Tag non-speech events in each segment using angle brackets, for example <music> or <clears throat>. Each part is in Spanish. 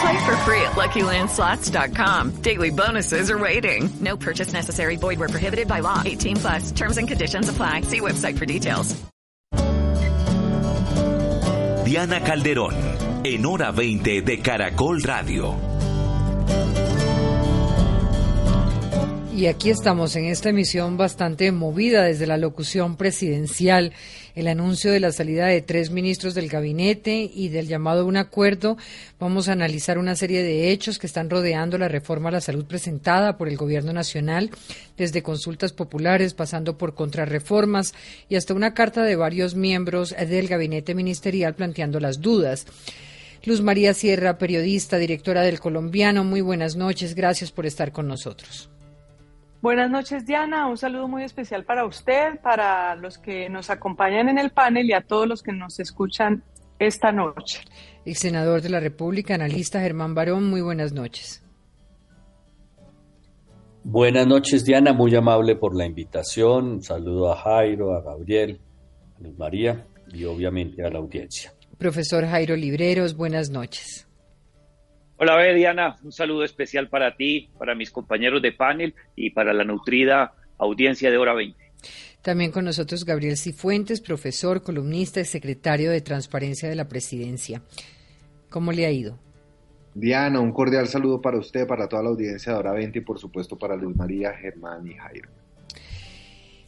Play for free at LuckyLandSlots.com. Daily bonuses are waiting. No purchase necessary. Void where prohibited by law. 18 plus. Terms and conditions apply. See website for details. Diana Calderón, en hora 20 de Caracol Radio. Y aquí estamos en esta emisión bastante movida desde la locución presidencial, el anuncio de la salida de tres ministros del gabinete y del llamado a un acuerdo. Vamos a analizar una serie de hechos que están rodeando la reforma a la salud presentada por el Gobierno Nacional, desde consultas populares, pasando por contrarreformas y hasta una carta de varios miembros del gabinete ministerial planteando las dudas. Luz María Sierra, periodista, directora del Colombiano, muy buenas noches. Gracias por estar con nosotros. Buenas noches, Diana. Un saludo muy especial para usted, para los que nos acompañan en el panel y a todos los que nos escuchan esta noche. El senador de la República, analista Germán Barón, muy buenas noches. Buenas noches, Diana. Muy amable por la invitación. Un saludo a Jairo, a Gabriel, a Luz María y obviamente a la audiencia. Profesor Jairo Libreros, buenas noches. Hola, B, Diana, un saludo especial para ti, para mis compañeros de panel y para la nutrida audiencia de Hora 20. También con nosotros Gabriel Cifuentes, profesor, columnista y secretario de Transparencia de la Presidencia. ¿Cómo le ha ido? Diana, un cordial saludo para usted, para toda la audiencia de Hora 20 y por supuesto para Luz María, Germán y Jairo.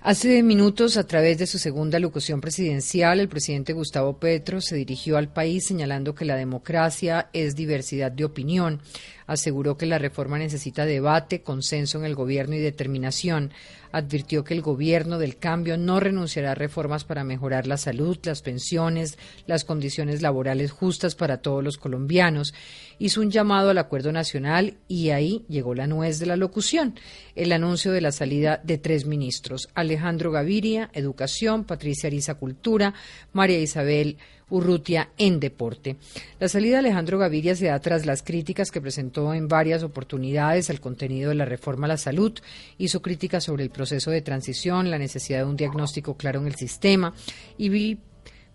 Hace minutos, a través de su segunda locución presidencial, el presidente Gustavo Petro se dirigió al país señalando que la democracia es diversidad de opinión. Aseguró que la reforma necesita debate, consenso en el gobierno y determinación. Advirtió que el gobierno del cambio no renunciará a reformas para mejorar la salud, las pensiones, las condiciones laborales justas para todos los colombianos. Hizo un llamado al acuerdo nacional y ahí llegó la nuez de la locución, el anuncio de la salida de tres ministros, Alejandro Gaviria, Educación, Patricia Ariza, Cultura, María Isabel Urrutia en deporte. La salida de Alejandro Gaviria se da tras las críticas que presentó en varias oportunidades al contenido de la reforma a la salud. Hizo críticas sobre el proceso de transición, la necesidad de un diagnóstico claro en el sistema y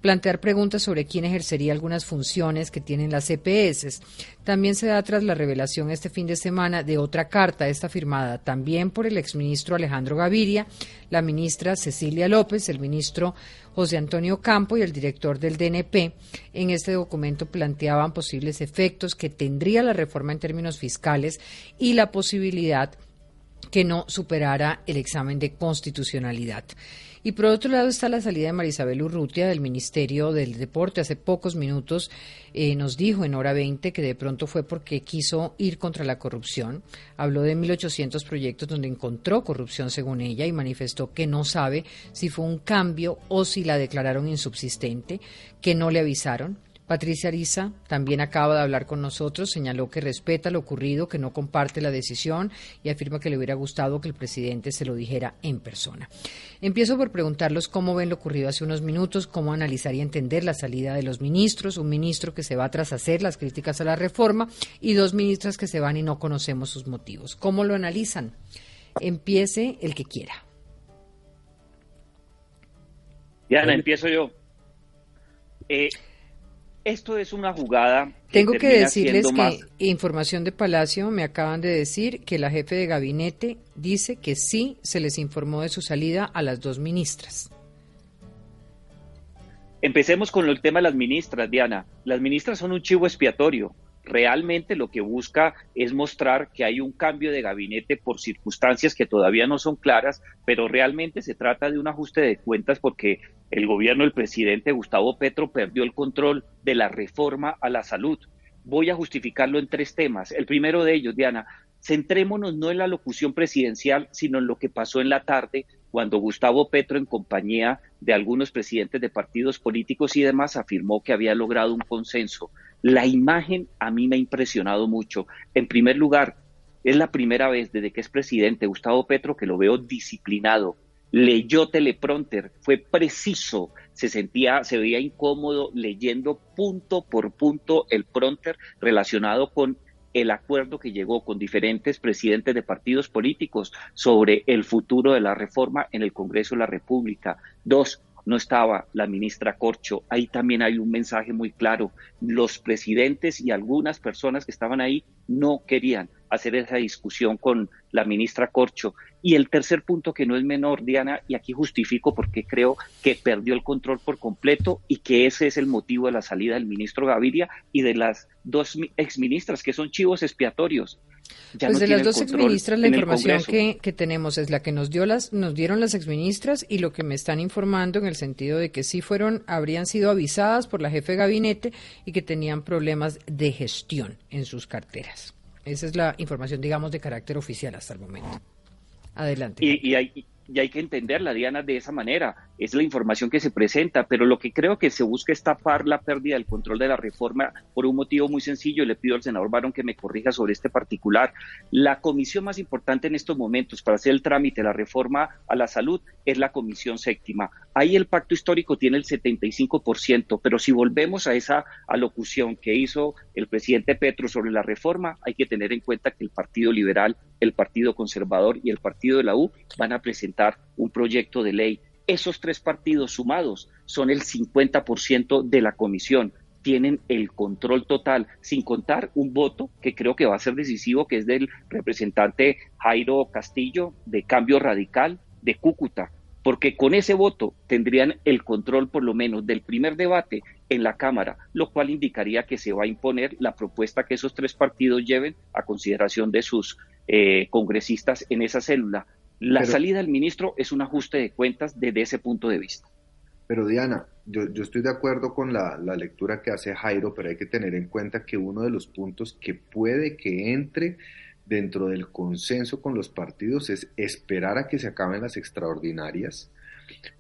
plantear preguntas sobre quién ejercería algunas funciones que tienen las EPS. También se da tras la revelación este fin de semana de otra carta, esta firmada también por el exministro Alejandro Gaviria, la ministra Cecilia López, el ministro José Antonio Campo y el director del DNP. En este documento planteaban posibles efectos que tendría la reforma en términos fiscales y la posibilidad que no superara el examen de constitucionalidad. Y por otro lado está la salida de Marisabel Urrutia del Ministerio del Deporte. Hace pocos minutos eh, nos dijo en hora 20 que de pronto fue porque quiso ir contra la corrupción. Habló de 1.800 proyectos donde encontró corrupción según ella y manifestó que no sabe si fue un cambio o si la declararon insubsistente, que no le avisaron. Patricia Ariza también acaba de hablar con nosotros, señaló que respeta lo ocurrido, que no comparte la decisión y afirma que le hubiera gustado que el presidente se lo dijera en persona. Empiezo por preguntarlos cómo ven lo ocurrido hace unos minutos, cómo analizar y entender la salida de los ministros, un ministro que se va tras hacer las críticas a la reforma y dos ministras que se van y no conocemos sus motivos. ¿Cómo lo analizan? Empiece el que quiera. Diana, empiezo yo. Eh, esto es una jugada. Tengo que decirles que información de Palacio me acaban de decir que la jefe de gabinete dice que sí se les informó de su salida a las dos ministras. Empecemos con el tema de las ministras, Diana. Las ministras son un chivo expiatorio realmente lo que busca es mostrar que hay un cambio de gabinete por circunstancias que todavía no son claras, pero realmente se trata de un ajuste de cuentas porque el gobierno del presidente Gustavo Petro perdió el control de la reforma a la salud. Voy a justificarlo en tres temas. El primero de ellos, Diana, centrémonos no en la locución presidencial, sino en lo que pasó en la tarde cuando Gustavo Petro, en compañía de algunos presidentes de partidos políticos y demás, afirmó que había logrado un consenso. La imagen a mí me ha impresionado mucho. En primer lugar, es la primera vez desde que es presidente Gustavo Petro que lo veo disciplinado. Leyó teleprompter, fue preciso, se sentía, se veía incómodo leyendo punto por punto el pronter relacionado con el acuerdo que llegó con diferentes presidentes de partidos políticos sobre el futuro de la reforma en el Congreso de la República. Dos, no estaba la ministra Corcho. Ahí también hay un mensaje muy claro. Los presidentes y algunas personas que estaban ahí no querían hacer esa discusión con la ministra Corcho. Y el tercer punto que no es menor, Diana, y aquí justifico porque creo que perdió el control por completo y que ese es el motivo de la salida del ministro Gaviria y de las dos exministras que son chivos expiatorios pues de las dos exministras la información que, que, tenemos es la que nos dio las nos dieron las exministras y lo que me están informando en el sentido de que sí fueron habrían sido avisadas por la jefe de gabinete y que tenían problemas de gestión en sus carteras. Esa es la información digamos de carácter oficial hasta el momento. Adelante. Y, y, hay, y hay que entenderla, Diana, de esa manera. Es la información que se presenta, pero lo que creo que se busca es tapar la pérdida del control de la reforma por un motivo muy sencillo. Le pido al senador Barón que me corrija sobre este particular. La comisión más importante en estos momentos para hacer el trámite de la reforma a la salud es la comisión séptima. Ahí el pacto histórico tiene el 75%, pero si volvemos a esa alocución que hizo el presidente Petro sobre la reforma, hay que tener en cuenta que el Partido Liberal, el Partido Conservador y el Partido de la U van a presentar un proyecto de ley. Esos tres partidos sumados son el 50% de la comisión tienen el control total, sin contar un voto que creo que va a ser decisivo, que es del representante Jairo Castillo de Cambio Radical de Cúcuta, porque con ese voto tendrían el control por lo menos del primer debate en la Cámara, lo cual indicaría que se va a imponer la propuesta que esos tres partidos lleven a consideración de sus eh, congresistas en esa célula. La salida del ministro es un ajuste de cuentas desde ese punto de vista. Pero Diana, yo, estoy de acuerdo con la, la, lectura que hace Jairo, pero hay que tener en cuenta que uno de los puntos que puede que entre dentro del consenso con los partidos es esperar a que se acaben las extraordinarias,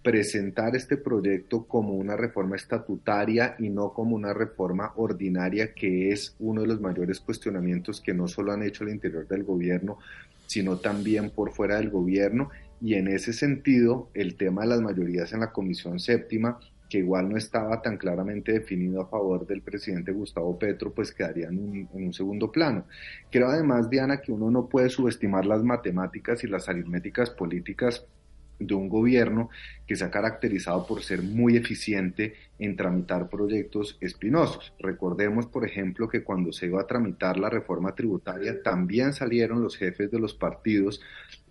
presentar este proyecto como una reforma estatutaria y no como una reforma ordinaria, que es uno de los mayores cuestionamientos que no solo han hecho el interior del gobierno, sino también por fuera del gobierno. Y en ese sentido, el tema de las mayorías en la Comisión Séptima que igual no estaba tan claramente definido a favor del presidente Gustavo Petro, pues quedaría en un, en un, segundo plano. Creo además, Diana, que uno no puede subestimar las matemáticas y las aritméticas políticas de un gobierno que se ha caracterizado por ser muy eficiente en tramitar proyectos espinosos. Recordemos, por ejemplo, que cuando se iba a tramitar la reforma tributaria, también salieron los jefes de los partidos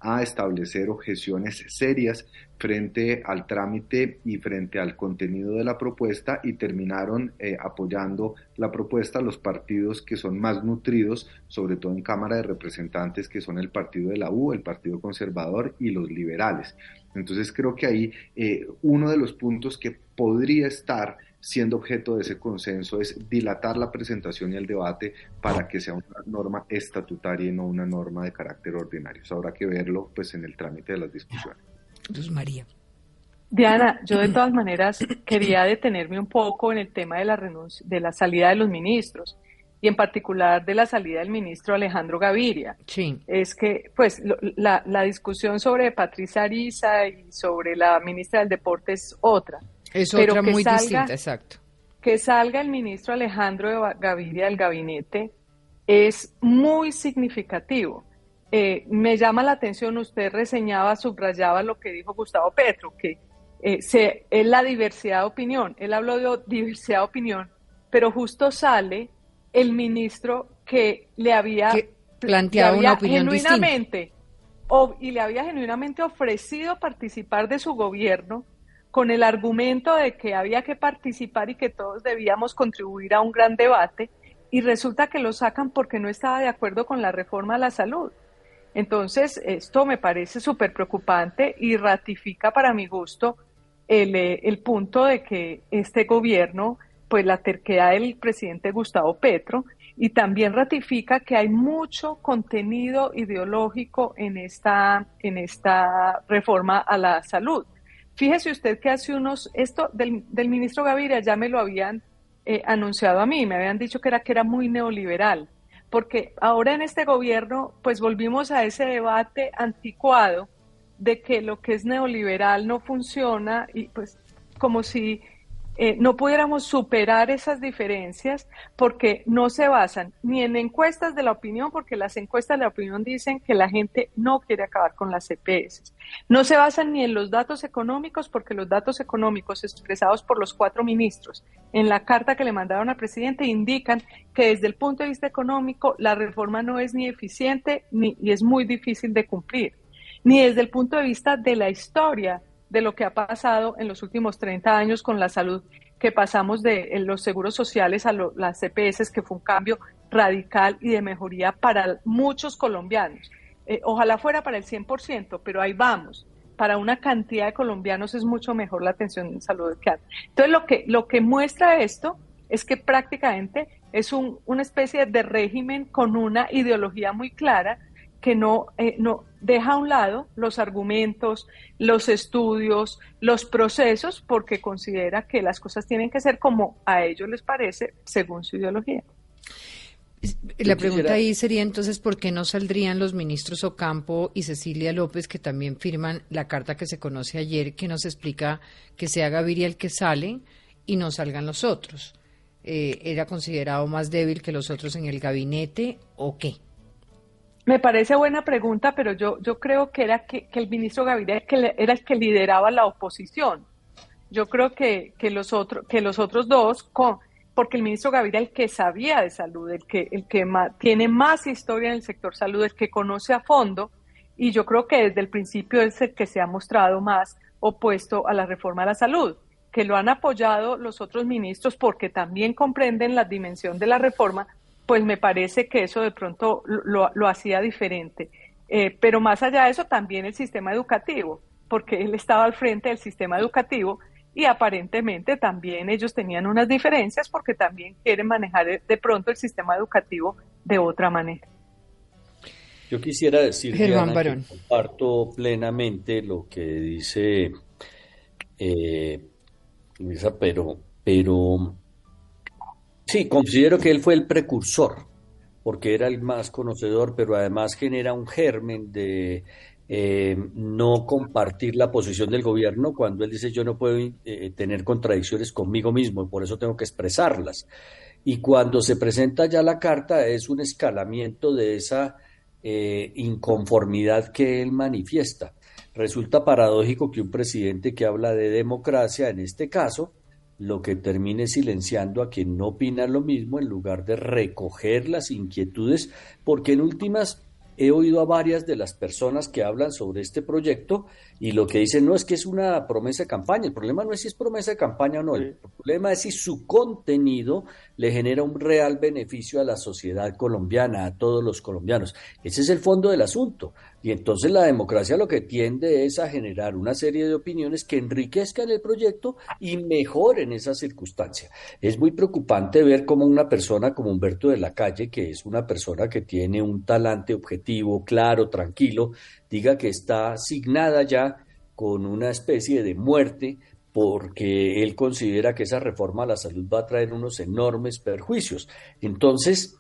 a establecer objeciones serias frente al trámite y frente al contenido de la propuesta y terminaron eh, apoyando la propuesta los partidos que son más nutridos, sobre todo en Cámara de Representantes, que son el partido de la U, el Partido Conservador y los liberales. Entonces creo que ahí eh, uno de los puntos que podría estar siendo objeto de ese consenso es dilatar la presentación y el debate para que sea una norma estatutaria y no una norma de carácter ordinario. Eso habrá que verlo pues en el trámite de las discusiones. Luz María. Diana, yo de todas maneras quería detenerme un poco en el tema de la renuncia, de la salida de los ministros y en particular de la salida del ministro Alejandro Gaviria. Sí. Es que, pues, la, la discusión sobre Patricia Ariza y sobre la ministra del Deporte es otra. Es otra muy distinta, exacto. Que salga el ministro Alejandro Gaviria del gabinete es muy significativo. Eh, me llama la atención, usted reseñaba, subrayaba lo que dijo Gustavo Petro, que eh, se, es la diversidad de opinión. Él habló de diversidad de opinión, pero justo sale el ministro que le había planteado una opinión genuinamente y le había genuinamente ofrecido participar de su gobierno con el argumento de que había que participar y que todos debíamos contribuir a un gran debate, y resulta que lo sacan porque no estaba de acuerdo con la reforma a la salud. Entonces, esto me parece súper preocupante y ratifica para mi gusto el, eh, el, punto de que este gobierno, pues la terquedad del presidente Gustavo Petro, y también ratifica que hay mucho contenido ideológico en esta, en esta reforma a la salud. Fíjese usted que hace unos, esto del, del ministro Gaviria ya me lo habían eh, anunciado a mí, me habían dicho que era que era muy neoliberal, porque ahora en este gobierno pues volvimos a ese debate anticuado de que lo que es neoliberal no funciona y pues como si eh, no pudiéramos superar esas diferencias porque no se basan ni en encuestas de la opinión, porque las encuestas de la opinión dicen que la gente no quiere acabar con las CPS. No se basan ni en los datos económicos, porque los datos económicos expresados por los cuatro ministros en la carta que le mandaron al presidente indican que desde el punto de vista económico la reforma no es ni eficiente ni, es muy difícil de cumplir, ni desde el punto de vista de la historia de lo que ha pasado en los últimos 30 años con la salud, que pasamos de los seguros sociales a las CPS, que fue un cambio radical y de mejoría para muchos colombianos. Eh, ojalá fuera para el 100%, pero ahí vamos. Para una cantidad de colombianos es mucho mejor la atención en salud que antes. Entonces, lo que, lo que muestra esto es que prácticamente es un, una especie de régimen con una ideología muy clara que no, eh, no deja a un lado los argumentos, los estudios, los procesos, porque considera que las cosas tienen que ser como a ellos les parece, según su ideología. La pregunta ahí sería entonces, ¿por qué no saldrían los ministros Ocampo y Cecilia López, que también firman la carta que se conoce ayer, que nos explica que sea Gaviria el que sale y no salgan los otros? Eh, ¿Era considerado más débil que los otros en el gabinete o qué? Me parece buena pregunta, pero yo, yo creo que era que, el ministro Gaviria era el que lideraba la oposición. Yo creo que, que, los, otros que los otros dos, con, porque el ministro Gaviria el que sabía de salud, el que, el que tiene más historia en el sector salud, el que conoce a fondo, y yo creo que desde el principio es el que se ha mostrado más opuesto a la reforma de la salud, que lo han apoyado los otros ministros porque también comprenden la dimensión de la reforma, pues me parece que eso de pronto lo, hacía diferente. Eh, pero más allá de eso, también el sistema educativo, porque él estaba al frente del sistema educativo y aparentemente también ellos tenían unas diferencias porque también quieren manejar de pronto el sistema educativo de otra manera. Yo quisiera decir que comparto plenamente lo que dice eh, Luisa, pero, pero Sí, considero que él fue el precursor, porque era el más conocedor, pero además genera un germen de eh, no compartir la posición del gobierno cuando él dice yo no puedo eh, tener contradicciones conmigo mismo y por eso tengo que expresarlas. Y cuando se presenta ya la carta es un escalamiento de esa eh, inconformidad que él manifiesta. Resulta paradójico que un presidente que habla de democracia, en este caso, lo que termine silenciando a quien no opina lo mismo en lugar de recoger las inquietudes, porque en últimas he oído a varias de las personas que hablan sobre este proyecto y lo que dicen no es que es una promesa de campaña, el problema no es si es promesa de campaña o no, el problema es si su contenido le genera un real beneficio a la sociedad colombiana, a todos los colombianos. Ese es el fondo del asunto. Y entonces la democracia lo que tiende es a generar una serie de opiniones que enriquezcan el proyecto y mejoren esa circunstancia. Es muy preocupante ver cómo una persona como Humberto de la Calle, que es una persona que tiene un talante objetivo, claro, tranquilo, diga que está asignada ya con una especie de muerte porque él considera que esa reforma a la salud va a traer unos enormes perjuicios. Entonces,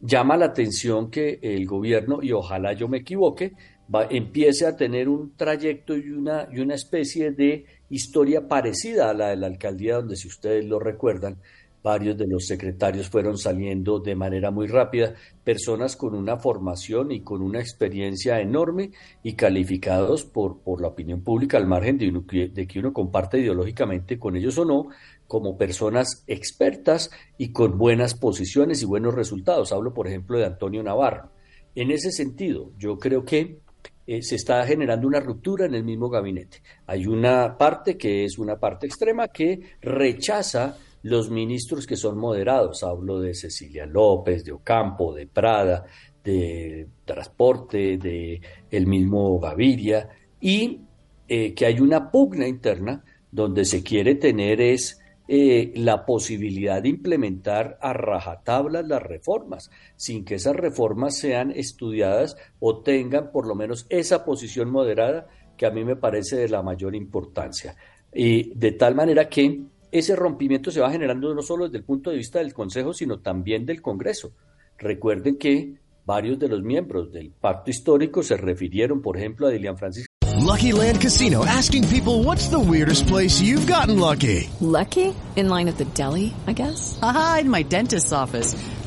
llama la atención que el gobierno, y ojalá yo me equivoque, empiece a tener un trayecto y una, y una especie de historia parecida a la de la alcaldía, donde si ustedes lo recuerdan, varios de los secretarios fueron saliendo de manera muy rápida, personas con una formación y con una experiencia enorme y calificados por, por la opinión pública al margen de, de que uno comparte ideológicamente con ellos o no, como personas expertas y con buenas posiciones y buenos resultados. Hablo, por ejemplo, de Antonio Navarro. En ese sentido, yo creo que eh, se está generando una ruptura en el mismo gabinete. Hay una parte que es una parte extrema que rechaza los ministros que son moderados. Hablo de Cecilia López, de Ocampo, de Prada, de Transporte, de el mismo Gaviria, y eh, que hay una pugna interna donde se quiere tener es eh, la posibilidad de implementar a rajatabla las reformas, sin que esas reformas sean estudiadas o tengan por lo menos esa posición moderada que a mí me parece de la mayor importancia. Y de tal manera que ese rompimiento se va generando no solo desde el punto de vista del Consejo, sino también del Congreso. Recuerden que varios de los miembros del pacto histórico se refirieron, por ejemplo, a Dilian Francisco Lucky Land Casino asking people what's the weirdest place you've gotten lucky? Lucky? In line at the deli, I guess? Aha, in my dentist's office.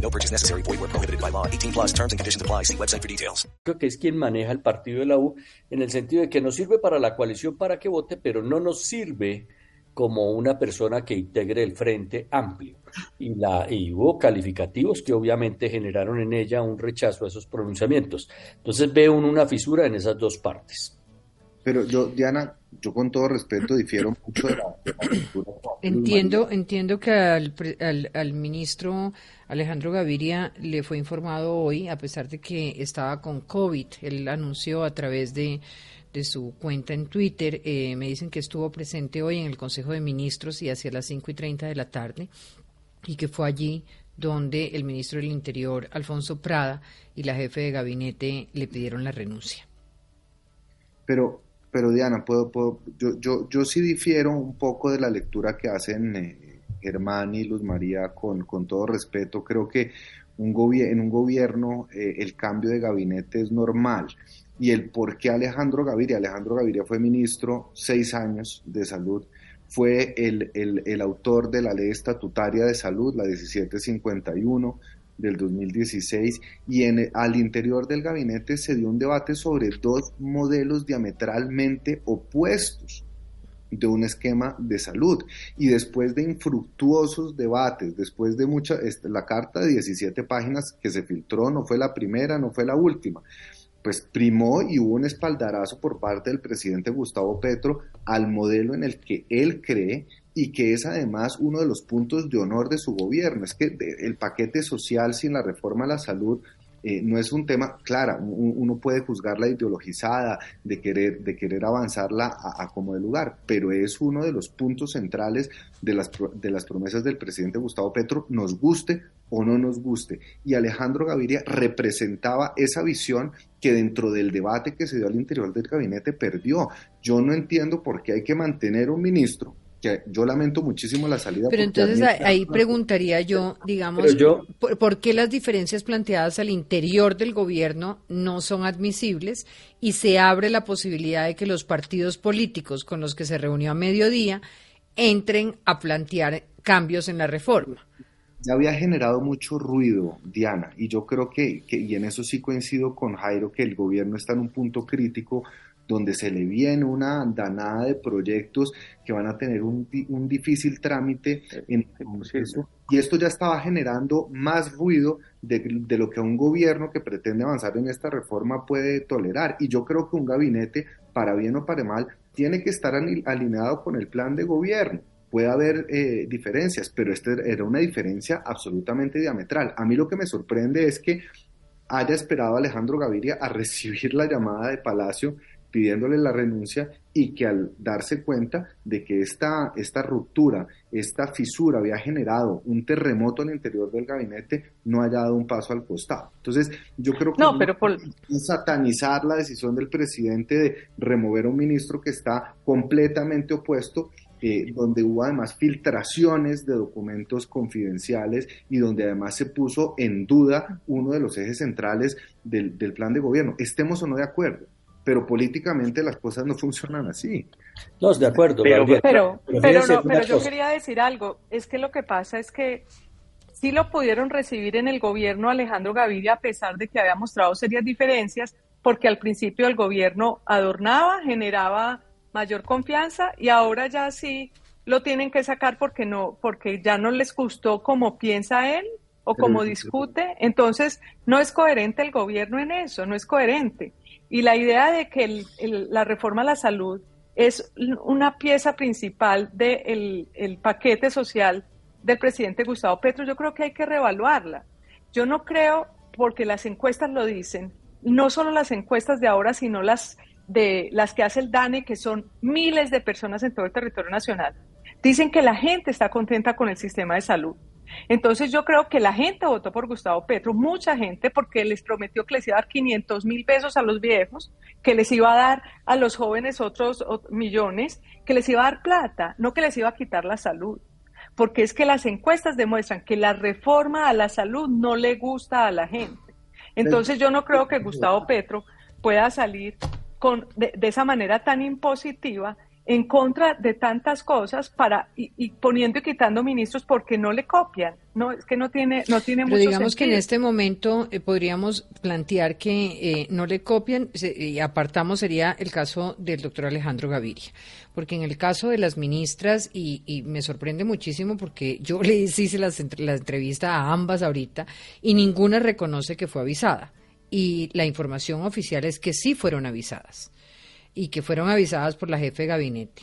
No purchase necessary. Void where prohibited by law. 18 plus terms and conditions apply. See website for details. Creo que es quien maneja el partido de la U en el sentido de que nos sirve para la coalición para que vote, pero no nos sirve como una persona que integre el Frente Amplio. Y, la, y hubo calificativos que obviamente generaron en ella un rechazo a esos pronunciamientos. Entonces veo una fisura en esas dos partes. Pero yo, Diana, yo con todo respeto difiero mucho de la, lectura. Entiendo, entiendo que al, al, al, ministro Alejandro Gaviria le fue informado hoy, a pesar de que estaba con COVID. Él anunció a través de, de su cuenta en Twitter, eh, me dicen que estuvo presente hoy en el Consejo de Ministros y hacia las 5 y 30 de la tarde, y que fue allí donde el ministro del Interior, Alfonso Prada, y la jefe de gabinete le pidieron la renuncia. Pero pero Diana, puedo, puedo yo, yo, yo sí difiero un poco de la lectura que hacen eh, Germán y Luz María con, con todo respeto. Creo que un en un gobierno eh, el cambio de gabinete es normal. Y el por qué Alejandro Gaviria, Alejandro Gaviria fue ministro seis años de salud, fue el, el, el autor de la ley estatutaria de salud, la 1751, del 2016 y en, al interior del gabinete se dio un debate sobre dos modelos diametralmente opuestos de un esquema de salud. Y después de infructuosos debates, después de mucha, este, la carta de 17 páginas que se filtró, no fue la primera, no fue la última, pues primó y hubo un espaldarazo por parte del presidente Gustavo Petro al modelo en el que él cree y que es además uno de los puntos de honor de su gobierno. Es que el paquete social sin la reforma a la salud eh, no es un tema, claro, uno puede juzgarla ideologizada, de querer, de querer avanzarla a, a, como de lugar, pero es uno de los puntos centrales de las, de las promesas del presidente Gustavo Petro, nos guste o no nos guste. Y Alejandro Gaviria representaba esa visión que dentro del debate que se dio al interior del gabinete perdió. Yo no entiendo por qué hay que mantener un ministro que yo lamento muchísimo la salida. Pero entonces ahí preguntaría yo, digamos, ¿por, qué las diferencias planteadas al interior del gobierno no son admisibles y se abre la posibilidad de que los partidos políticos con los que se reunió a mediodía entren a plantear cambios en la reforma? Ya había generado mucho ruido, Diana, y yo creo que, que, y en eso sí coincido con Jairo, que el gobierno está en un punto crítico donde se le viene una andanada de proyectos que van a tener un, un difícil trámite en el Congreso. Y esto ya estaba generando más ruido de, de, lo que un gobierno que pretende avanzar en esta reforma puede tolerar. Y yo creo que un gabinete, para bien o para mal, tiene que estar alineado con el plan de gobierno. Puede haber eh, diferencias, pero esta era una diferencia absolutamente diametral. A mí lo que me sorprende es que haya esperado Alejandro Gaviria a <laughs> recibir la llamada de Palacio pidiéndole la renuncia y que al darse cuenta de que esta, esta ruptura, esta fisura había generado un terremoto al interior del gabinete, no haya dado un paso al costado. Entonces, yo creo que no, pero por... satanizar la decisión del presidente de remover a un ministro que está completamente opuesto eh, donde hubo además filtraciones de documentos confidenciales y donde además se puso en duda uno de los ejes centrales del, del plan de gobierno. Estemos o no de acuerdo, pero políticamente las cosas no funcionan así. No, de acuerdo. Pero, pero, pero, yo quería decir algo, es que lo que pasa es que sí lo pudieron recibir en el gobierno Alejandro Gaviria a pesar de que había mostrado serias diferencias, porque al principio el gobierno adornaba, generaba mayor confianza y ahora ya sí lo tienen que sacar porque no, porque ya no les gustó como piensa él o como discute, entonces no es coherente el gobierno en eso, no es coherente. Y la idea de que la reforma a la salud es una pieza principal del el paquete social del presidente Gustavo Petro, yo creo que hay que reevaluarla. Yo no creo, porque las encuestas lo dicen, no solo las encuestas de ahora, sino las de las que hace el DANE, que son miles de personas en todo el territorio nacional, dicen que la gente está contenta con el sistema de salud. Entonces yo creo que la gente votó por Gustavo Petro, mucha gente, porque les prometió que les iba a dar 500 mil pesos a los viejos, que les iba a dar a los jóvenes otros millones, que les iba a dar plata, no que les iba a quitar la salud. Porque es que las encuestas demuestran que la reforma a la salud no le gusta a la gente. Entonces yo no creo que Gustavo Petro pueda salir con, de, de esa manera tan impositiva en contra de tantas cosas para y, poniendo y quitando ministros porque no le copian. No es que no tiene no tiene Pero digamos que en este momento eh, podríamos plantear que eh, no le copian y apartamos sería el caso del doctor Alejandro Gaviria. Porque en el caso de las ministras y, me sorprende muchísimo porque yo <laughs> le hice la entrevista a ambas ahorita y ninguna reconoce que fue avisada. Y la información oficial es que sí fueron avisadas y que fueron avisadas por la jefe de gabinete,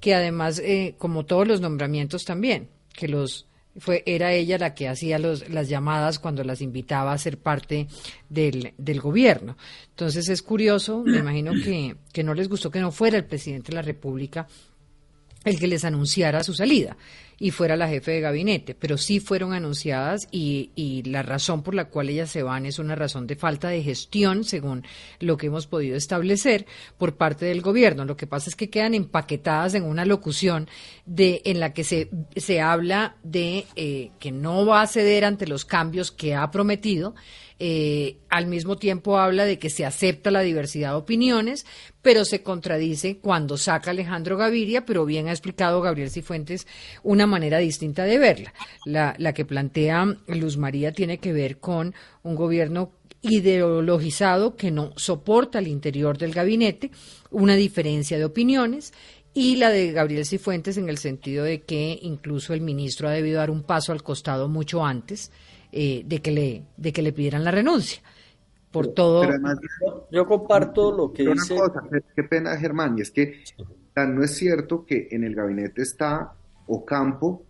que además, eh, como todos los nombramientos también, que los fue era ella la que hacía los, las llamadas cuando las invitaba a ser parte del, del gobierno. Entonces es curioso, me imagino que, que no les gustó que no fuera el presidente de la República el que les anunciara su salida y fuera la jefe de gabinete, pero sí fueron anunciadas y, la razón por la cual ellas se van es una razón de falta de gestión, según lo que hemos podido establecer por parte del gobierno. Lo que pasa es que quedan empaquetadas en una locución de en la que se, se habla de eh, que no va a ceder ante los cambios que ha prometido eh, al mismo tiempo habla de que se acepta la diversidad de opiniones, pero se contradice cuando saca Alejandro Gaviria, pero bien ha explicado Gabriel Cifuentes una manera distinta de verla. La, la que plantea Luz María tiene que ver con un gobierno ideologizado que no soporta al interior del gabinete una diferencia de opiniones y la de Gabriel Cifuentes en el sentido de que incluso el ministro ha debido dar un paso al costado mucho antes eh, de, que le, de que le pidieran la renuncia. Por todo. yo, comparto lo que dice. Una cosa, qué pena, Germán, y es que no es cierto que en el gabinete está Ocampo,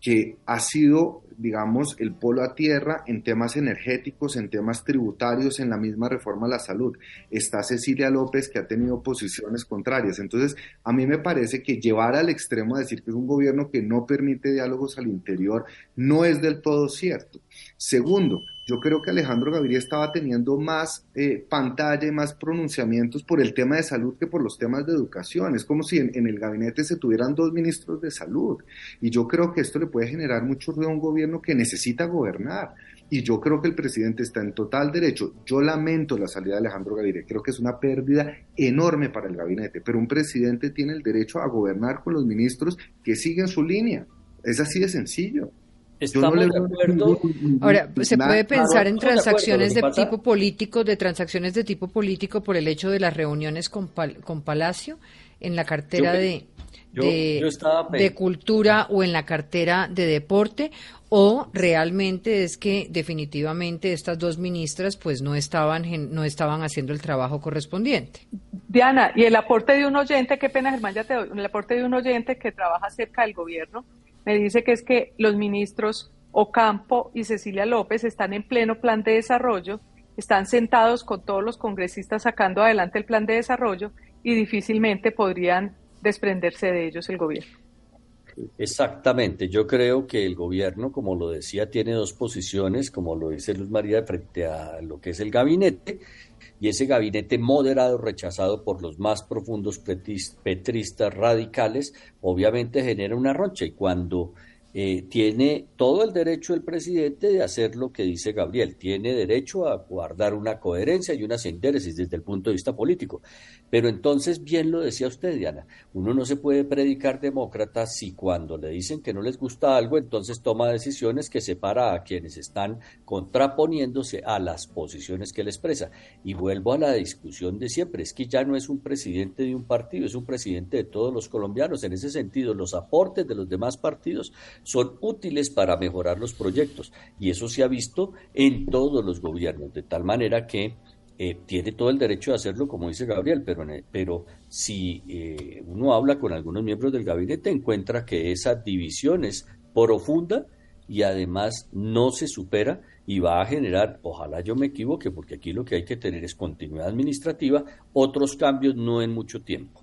que ha sido, digamos, el polo a tierra en temas energéticos, en temas tributarios, en la misma reforma a la salud. Está Cecilia López, que ha tenido posiciones contrarias. Entonces, a mí me parece que llevar al extremo a decir que es un gobierno que no permite diálogos al interior no es del todo cierto. Segundo, yo creo que Alejandro Gaviria estaba teniendo más eh, pantalla y más pronunciamientos por el tema de salud que por los temas de educación. Es como si en, el gabinete se tuvieran dos ministros de salud. Y yo creo que esto le puede generar mucho ruido a un gobierno que necesita gobernar. Y yo creo que el presidente está en total derecho. Yo lamento la salida de Alejandro Gaviria. Creo que es una pérdida enorme para el gabinete. Pero un presidente tiene el derecho a gobernar con los ministros que siguen su línea. Es así de sencillo. Estamos de acuerdo. Ahora, se puede pensar en transacciones de, tipo político, de transacciones de tipo político por el hecho de las reuniones con, con Palacio en la cartera de, de, cultura o en la cartera de deporte o realmente es que definitivamente estas dos ministras pues no estaban no estaban haciendo el trabajo correspondiente. Diana, y el aporte de un oyente, qué pena Germán, ya te doy, el aporte de un oyente que trabaja cerca del gobierno me dice que es que los ministros Ocampo y Cecilia López están en pleno plan de desarrollo, están sentados con todos los congresistas sacando adelante el plan de desarrollo y difícilmente podrían desprenderse de ellos el gobierno. Exactamente, yo creo que el gobierno, como lo decía, tiene dos posiciones, como lo dice Luz María, frente a lo que es el gabinete, y ese gabinete moderado rechazado por los más profundos petristas radicales, obviamente genera una roncha. Y cuando eh, tiene todo el derecho el presidente de hacer lo que dice Gabriel, tiene derecho a guardar una coherencia y una síntesis desde el punto de vista político. Pero entonces, bien lo decía usted, Diana, uno no se puede predicar demócrata si cuando le dicen que no les gusta algo, entonces toma decisiones que separa a quienes están contraponiéndose a las posiciones que él expresa. Y vuelvo a la discusión de siempre, es que ya no es un presidente de un partido, es un presidente de todos los colombianos. En ese sentido, los aportes de los demás partidos son útiles para mejorar los proyectos. Y eso se ha visto en todos los gobiernos, de tal manera que eh, tiene todo el derecho de hacerlo, como dice Gabriel, pero, pero si eh, uno habla con algunos miembros del gabinete, encuentra que esa división es profunda y además no se supera y va a generar, ojalá yo me equivoque, porque aquí lo que hay que tener es continuidad administrativa, otros cambios no en mucho tiempo.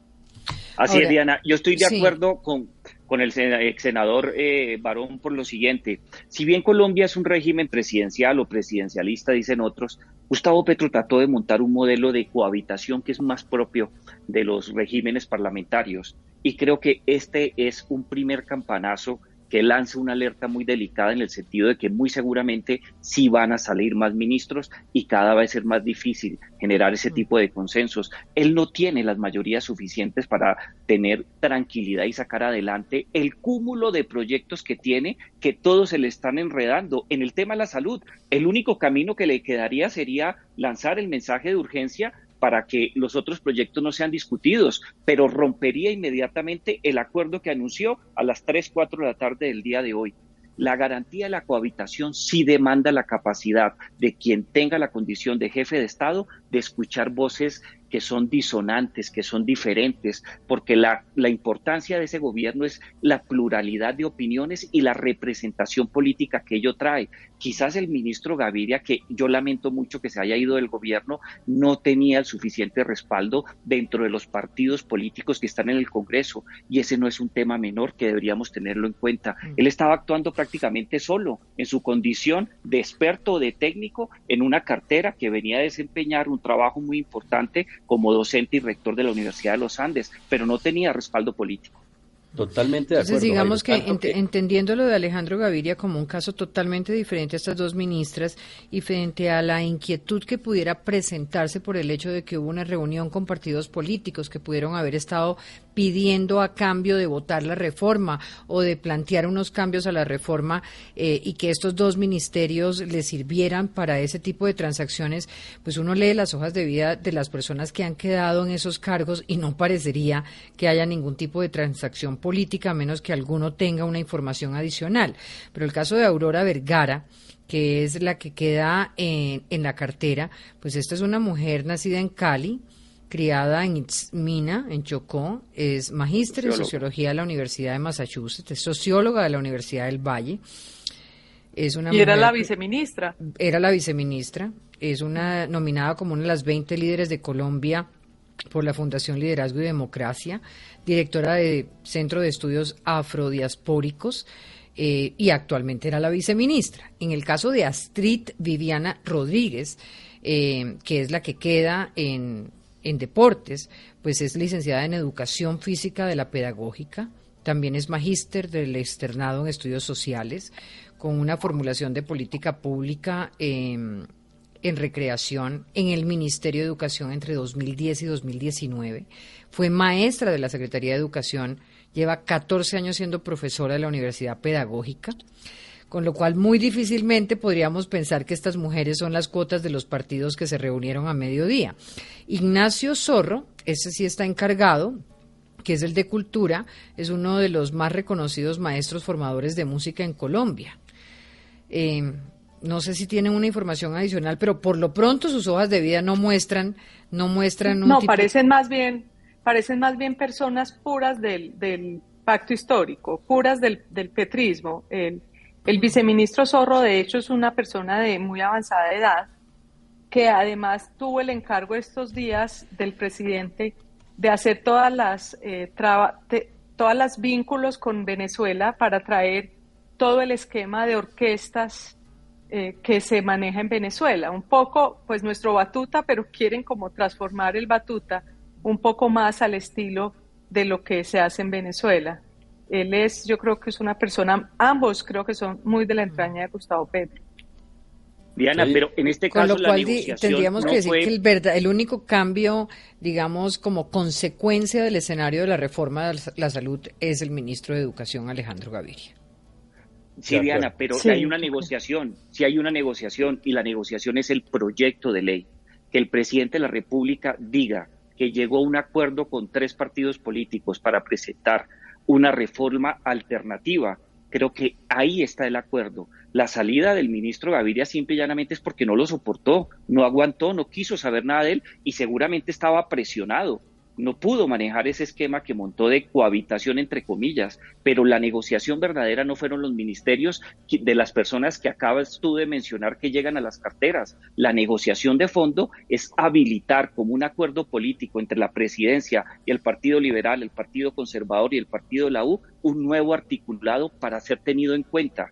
Así es, Diana. Yo estoy de acuerdo con, con el ex senador eh, Barón por lo siguiente. Si bien Colombia es un régimen presidencial o presidencialista, dicen otros, Gustavo Petro trató de montar un modelo de cohabitación que es más propio de los regímenes parlamentarios. Y creo que este es un primer campanazo que lanza una alerta muy delicada en el sentido de que muy seguramente sí van a salir más ministros y cada vez ser más difícil generar ese mm. tipo de consensos. Él no tiene las mayorías suficientes para tener tranquilidad y sacar adelante el cúmulo de proyectos que tiene, que todos se le están enredando. En el tema de la salud, el único camino que le quedaría sería lanzar el mensaje de urgencia para que los otros proyectos no sean discutidos, pero rompería inmediatamente el acuerdo que anunció a las 3, 4 de la tarde del día de hoy. La garantía de la cohabitación sí demanda la capacidad de quien tenga la condición de jefe de Estado de escuchar voces que son disonantes, que son diferentes, porque la, la, importancia de ese gobierno es la pluralidad de opiniones y la representación política que ello trae. Quizás el ministro Gaviria, que yo lamento mucho que se haya ido del gobierno, no tenía el suficiente respaldo dentro de los partidos políticos que están en el Congreso, y ese no es un tema menor que deberíamos tenerlo en cuenta. Mm. Él estaba actuando prácticamente solo en su condición de experto o de técnico en una cartera que venía a desempeñar un trabajo muy importante como docente y rector de la Universidad de los Andes, pero no tenía respaldo político. Totalmente de Entonces, digamos que, entendiendo lo de Alejandro Gaviria como un caso totalmente diferente a estas dos ministras y frente a la inquietud que pudiera presentarse por el hecho de que hubo una reunión con partidos políticos que pudieron haber estado pidiendo a cambio de votar la reforma o de plantear unos cambios a la reforma eh, y que estos dos ministerios le sirvieran para ese tipo de transacciones, pues uno lee las hojas de vida de las personas que han quedado en esos cargos y no parecería que haya ningún tipo de transacción política, a menos que alguno tenga una información adicional. Pero el caso de Aurora Vergara, que es la que queda en, en la cartera, pues esta es una mujer nacida en Cali, criada en Itzmina, en Chocó, es magíster en sociología de la Universidad de Massachusetts, es socióloga de la Universidad del Valle. Es una y era la viceministra. Era la viceministra, es una nominada como una de las 20 líderes de Colombia por la Fundación Liderazgo y Democracia, directora de Centro de Estudios Afrodiaspóricos eh, y actualmente era la viceministra. En el caso de Astrid Viviana Rodríguez, eh, que es la que queda en, en deportes, pues es licenciada en Educación Física de la Pedagógica, también es magíster del externado en estudios sociales, con una formulación de política pública en recreación en el Ministerio de Educación entre 2010 y 2019. Fue maestra de la Secretaría de Educación, lleva 14 años siendo profesora de la Universidad Pedagógica, con lo cual muy difícilmente podríamos pensar que estas mujeres son las cuotas de los partidos que se reunieron a mediodía. Ignacio Zorro, ese sí está encargado, que es el de Cultura, es uno de los más reconocidos maestros formadores de música en Colombia. Eh, no sé si tienen una información adicional, pero por lo pronto sus hojas de vida no muestran, no muestran un No, parecen más bien, parecen más bien personas puras del, del pacto histórico, puras del, del petrismo. El viceministro Zorro, de hecho, es una persona de muy avanzada edad, que además tuvo el encargo estos días del presidente de hacer todas las eh, todas las vínculos con Venezuela para traer todo el esquema de orquestas eh, que se maneja en Venezuela. Un poco, pues nuestro batuta, pero quieren como transformar el batuta un poco más al estilo de lo que se hace en Venezuela. Él es, yo creo que es una persona, ambos creo que son muy de la entraña de Gustavo Petro. Diana, pero en este caso Con lo cual tendríamos que decir que el, verdad, el único cambio, digamos, como consecuencia del escenario de la reforma de la salud es el ministro de Educación, Alejandro Gaviria. Sí, Diana, pero hay una negociación, si hay una negociación y la negociación es el proyecto de ley. Que el presidente de la República diga que llegó a un acuerdo con tres partidos políticos para presentar una reforma alternativa Creo que ahí está el acuerdo. La salida del ministro Gaviria simple y llanamente es porque no lo soportó, no aguantó, no quiso saber nada de él y seguramente estaba presionado no pudo manejar ese esquema que montó de cohabitación entre comillas, pero la negociación verdadera no fueron los ministerios de las personas que acabas tú de mencionar que llegan a las carteras. La negociación de fondo es habilitar como un acuerdo político entre la presidencia y el Partido Liberal, el Partido Conservador y el Partido de la U un nuevo articulado para ser tenido en cuenta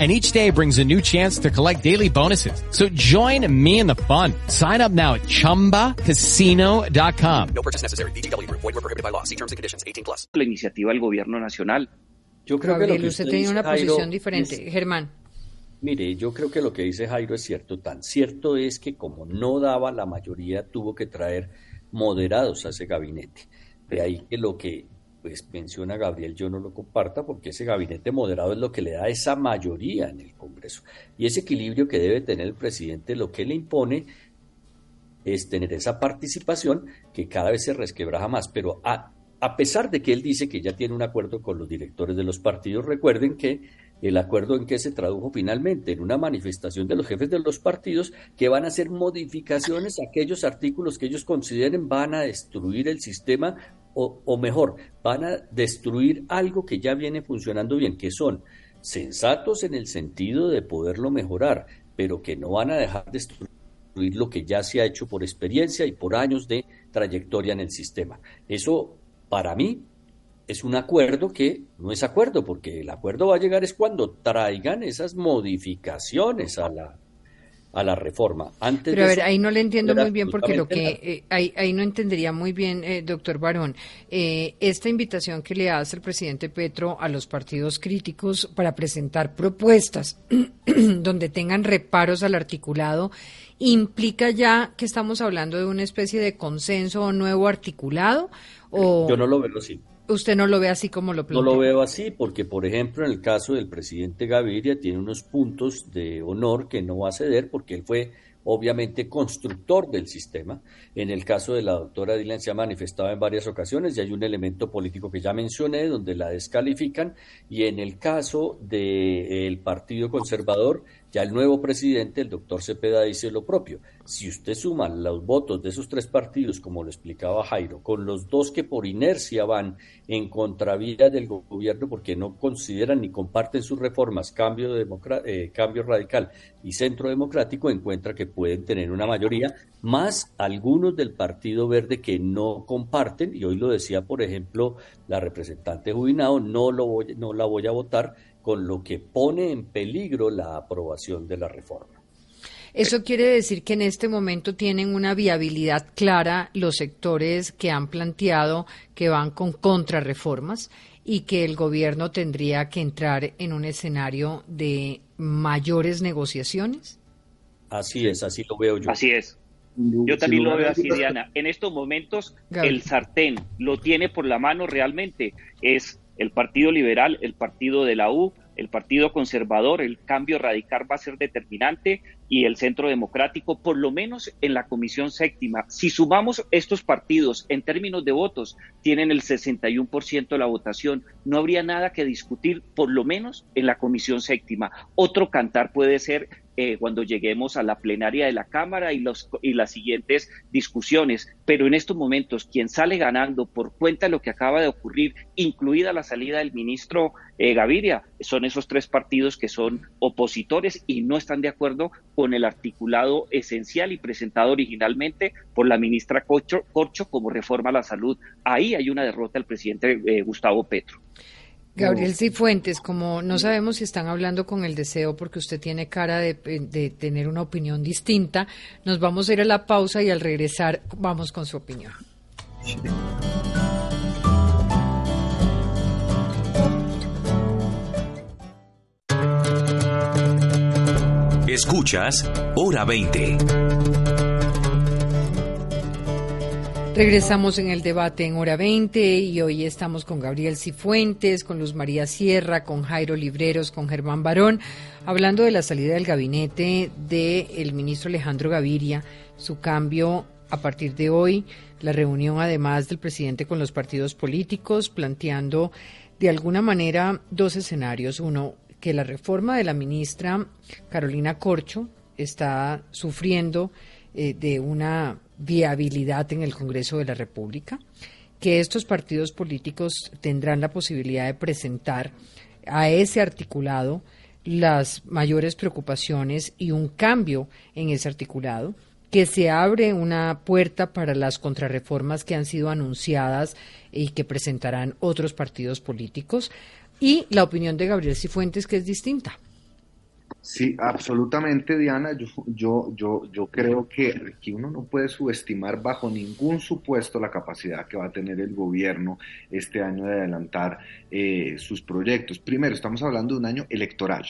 and each day brings a new chance to collect daily bonuses. So join me in the fun. Sign up now at ChumbaCasino.com. No purchase necessary. BGW. Void were prohibited by law. See terms and conditions. 18 plus. La iniciativa del gobierno nacional. Yo creo Gabriel, que lo que usted, usted tenía una Jairo, posición diferente. Es, Germán. Mire, yo creo que lo que dice Jairo es cierto. Tan cierto es que como no daba la mayoría, tuvo que traer moderados a ese gabinete. De ahí que lo que pues menciona Gabriel, yo no lo comparta porque ese gabinete moderado es lo que le da esa mayoría en el Congreso. Y ese equilibrio que debe tener el presidente, lo que le impone es tener esa participación que cada vez se resquebraja más. Pero a, a pesar de que él dice que ya tiene un acuerdo con los directores de los partidos, recuerden que el acuerdo en que se tradujo finalmente en una manifestación de los jefes de los partidos que van a hacer modificaciones a aquellos artículos que ellos consideren van a destruir el sistema o, mejor, van a destruir algo que ya viene funcionando bien, que son sensatos en el sentido de poderlo mejorar, pero que no van a dejar de destruir lo que ya se ha hecho por experiencia y por años de trayectoria en el sistema. Eso, para mí, es un acuerdo que no es acuerdo, porque el acuerdo va a llegar es cuando traigan esas modificaciones a la, a la reforma. Antes Pero a ver, ahí no le entiendo muy bien porque lo que eh, ahí, ahí, no entendería muy bien, eh, doctor Barón, eh, esta invitación que le hace el presidente Petro a los partidos críticos para presentar propuestas <clears throat> donde tengan reparos al articulado, ¿implica ya que estamos hablando de una especie de consenso o nuevo articulado? O... Yo no lo veo así. Usted no lo ve así como lo plantea. No lo veo así porque, por ejemplo, en el caso del presidente Gaviria tiene unos puntos de honor que no va a ceder porque él fue obviamente constructor del sistema. En el caso de la doctora Dylan se ha manifestado en varias ocasiones y hay un elemento político que ya mencioné donde la descalifican y en el caso del Partido Conservador ya el nuevo presidente, el doctor Cepeda, dice lo propio. Si usted suma los votos de esos tres partidos, como lo explicaba Jairo, con los dos que por inercia van en contravía del gobierno porque no consideran ni comparten sus reformas, cambio, eh, radical y centro democrático, encuentra que pueden tener una mayoría, más algunos del Partido Verde que no comparten, y hoy lo decía, por ejemplo, la representante Jubilado, no, lo voy, no la voy a votar con lo que pone en peligro la aprobación de la reforma. Eso quiere decir que en este momento tienen una viabilidad clara los sectores que han planteado que van con contrarreformas y que el gobierno tendría que entrar en un escenario de mayores negociaciones. Así es, así lo veo yo. Así es. Yo también lo veo así, Diana. En estos momentos el sartén lo tiene por la mano realmente. Es el Partido Liberal, el Partido de la U, el Partido Conservador, el cambio radical va a ser determinante y el Centro Democrático, por lo menos en la Comisión Séptima. Si sumamos estos partidos en términos de votos, tienen el 61% de la votación. No habría nada que discutir, por lo menos en la Comisión Séptima. Otro cantar puede ser eh, cuando lleguemos a la plenaria de la Cámara y, los, y las siguientes discusiones. Pero en estos momentos, quien sale ganando por cuenta de lo que acaba de ocurrir, incluida la salida del ministro eh, Gaviria, son esos tres partidos que son opositores y no están de acuerdo con el articulado esencial y presentado originalmente por la ministra Corcho, Corcho como reforma a la salud. Ahí hay una derrota del presidente eh, Gustavo Petro. Gabriel Cifuentes, como no sabemos si están hablando con el deseo porque usted tiene cara de, tener una opinión distinta, nos vamos a ir a la pausa y al regresar vamos con su opinión. Escuchas Hora 20. Regresamos en el debate en hora 20 y hoy estamos con Gabriel Cifuentes, con Luz María Sierra, con Jairo Libreros, con Germán Barón, hablando de la salida del gabinete del ministro Alejandro Gaviria, su cambio a partir de hoy, la reunión además del presidente con los partidos políticos, planteando de alguna manera dos escenarios. Uno, que la reforma de la ministra Carolina Corcho está sufriendo eh, de una viabilidad en el Congreso de la República, que estos partidos políticos tendrán la posibilidad de presentar a ese articulado las mayores preocupaciones y un cambio en ese articulado, que se abre una puerta para las contrarreformas que han sido anunciadas y que presentarán otros partidos políticos, y la opinión de Gabriel Cifuentes, que es distinta. Sí, absolutamente, Diana. Yo, yo, yo, creo que aquí uno no puede subestimar bajo ningún supuesto la capacidad que va a tener el gobierno este año de adelantar eh, sus proyectos. Primero, estamos hablando de un año electoral.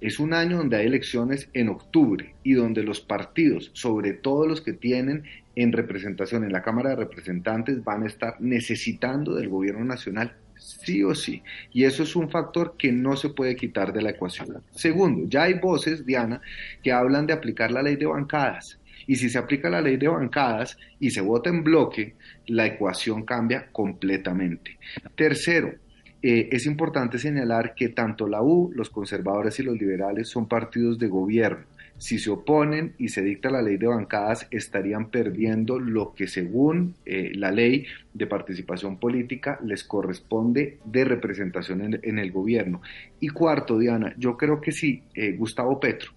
Es un año donde hay elecciones en octubre y donde los partidos, sobre todo los que tienen en representación en la Cámara de Representantes, van a estar necesitando del gobierno nacional sí o sí. Y eso es un factor que no se puede quitar de la ecuación. Segundo, ya hay voces, Diana, que hablan de aplicar la ley de bancadas. Y si se aplica la ley de bancadas y se vota en bloque, la ecuación cambia completamente. Tercero, eh, es importante señalar que tanto la U, los conservadores y los liberales son partidos de gobierno. Si se oponen y se dicta la ley de bancadas, estarían perdiendo lo que según eh, la ley de participación política les corresponde de representación en, el gobierno. Y cuarto, Diana, yo creo que si eh, Gustavo Petro,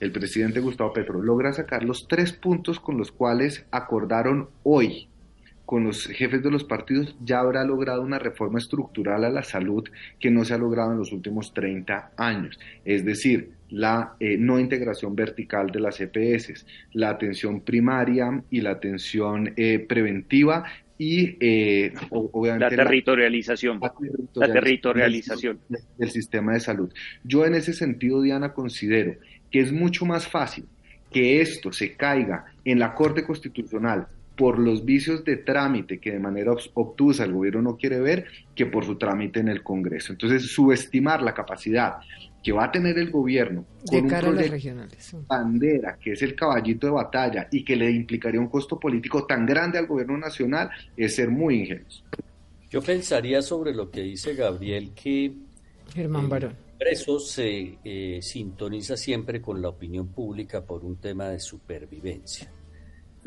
el presidente Gustavo Petro, logra sacar los tres puntos con los cuales acordaron hoy con los jefes de los partidos, ya habrá logrado una reforma estructural a la salud que no se ha logrado en los últimos 30 años. Es decir, la eh, no integración vertical de las EPS, la atención primaria y la atención eh, preventiva y eh, obviamente la territorialización, la territorialización, del sistema de salud. Yo en ese sentido, Diana, considero que es mucho más fácil que esto se caiga en la Corte Constitucional por los vicios de trámite que de manera obtusa el gobierno no quiere ver que por su trámite en el Congreso. Entonces, subestimar la capacidad que va a tener el gobierno con de un regionales. bandera, que es el caballito de batalla y que le implicaría un costo político tan grande al gobierno nacional, es ser muy ingenuos. Yo pensaría sobre lo que dice Gabriel que Germán Barón. el Congreso se eh, sintoniza siempre con la opinión pública por un tema de supervivencia.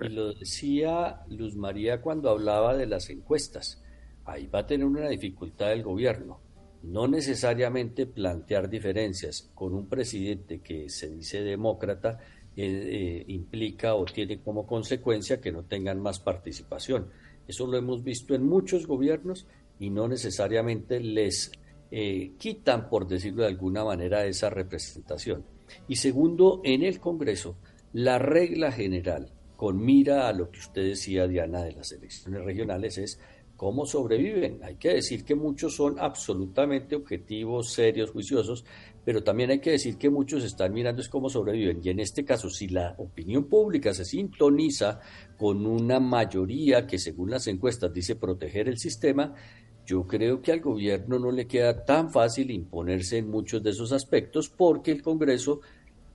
Y lo decía Luz María cuando hablaba de las encuestas. Ahí va a tener una dificultad el gobierno. No necesariamente plantear diferencias con un presidente que se dice demócrata eh, eh, implica o tiene como consecuencia que no tengan más participación. Eso lo hemos visto en muchos gobiernos y no necesariamente les eh, quitan, por decirlo de alguna manera, esa representación. Y segundo, en el Congreso, la regla general con mira a lo que usted decía, Diana, de las elecciones regionales, es cómo sobreviven. Hay que decir que muchos son absolutamente objetivos, serios, juiciosos, pero también hay que decir que muchos están mirando es cómo sobreviven. Y en este caso, si la opinión pública se sintoniza con una mayoría que según las encuestas dice proteger el sistema, yo creo que al gobierno no le queda tan fácil imponerse en muchos de esos aspectos porque el Congreso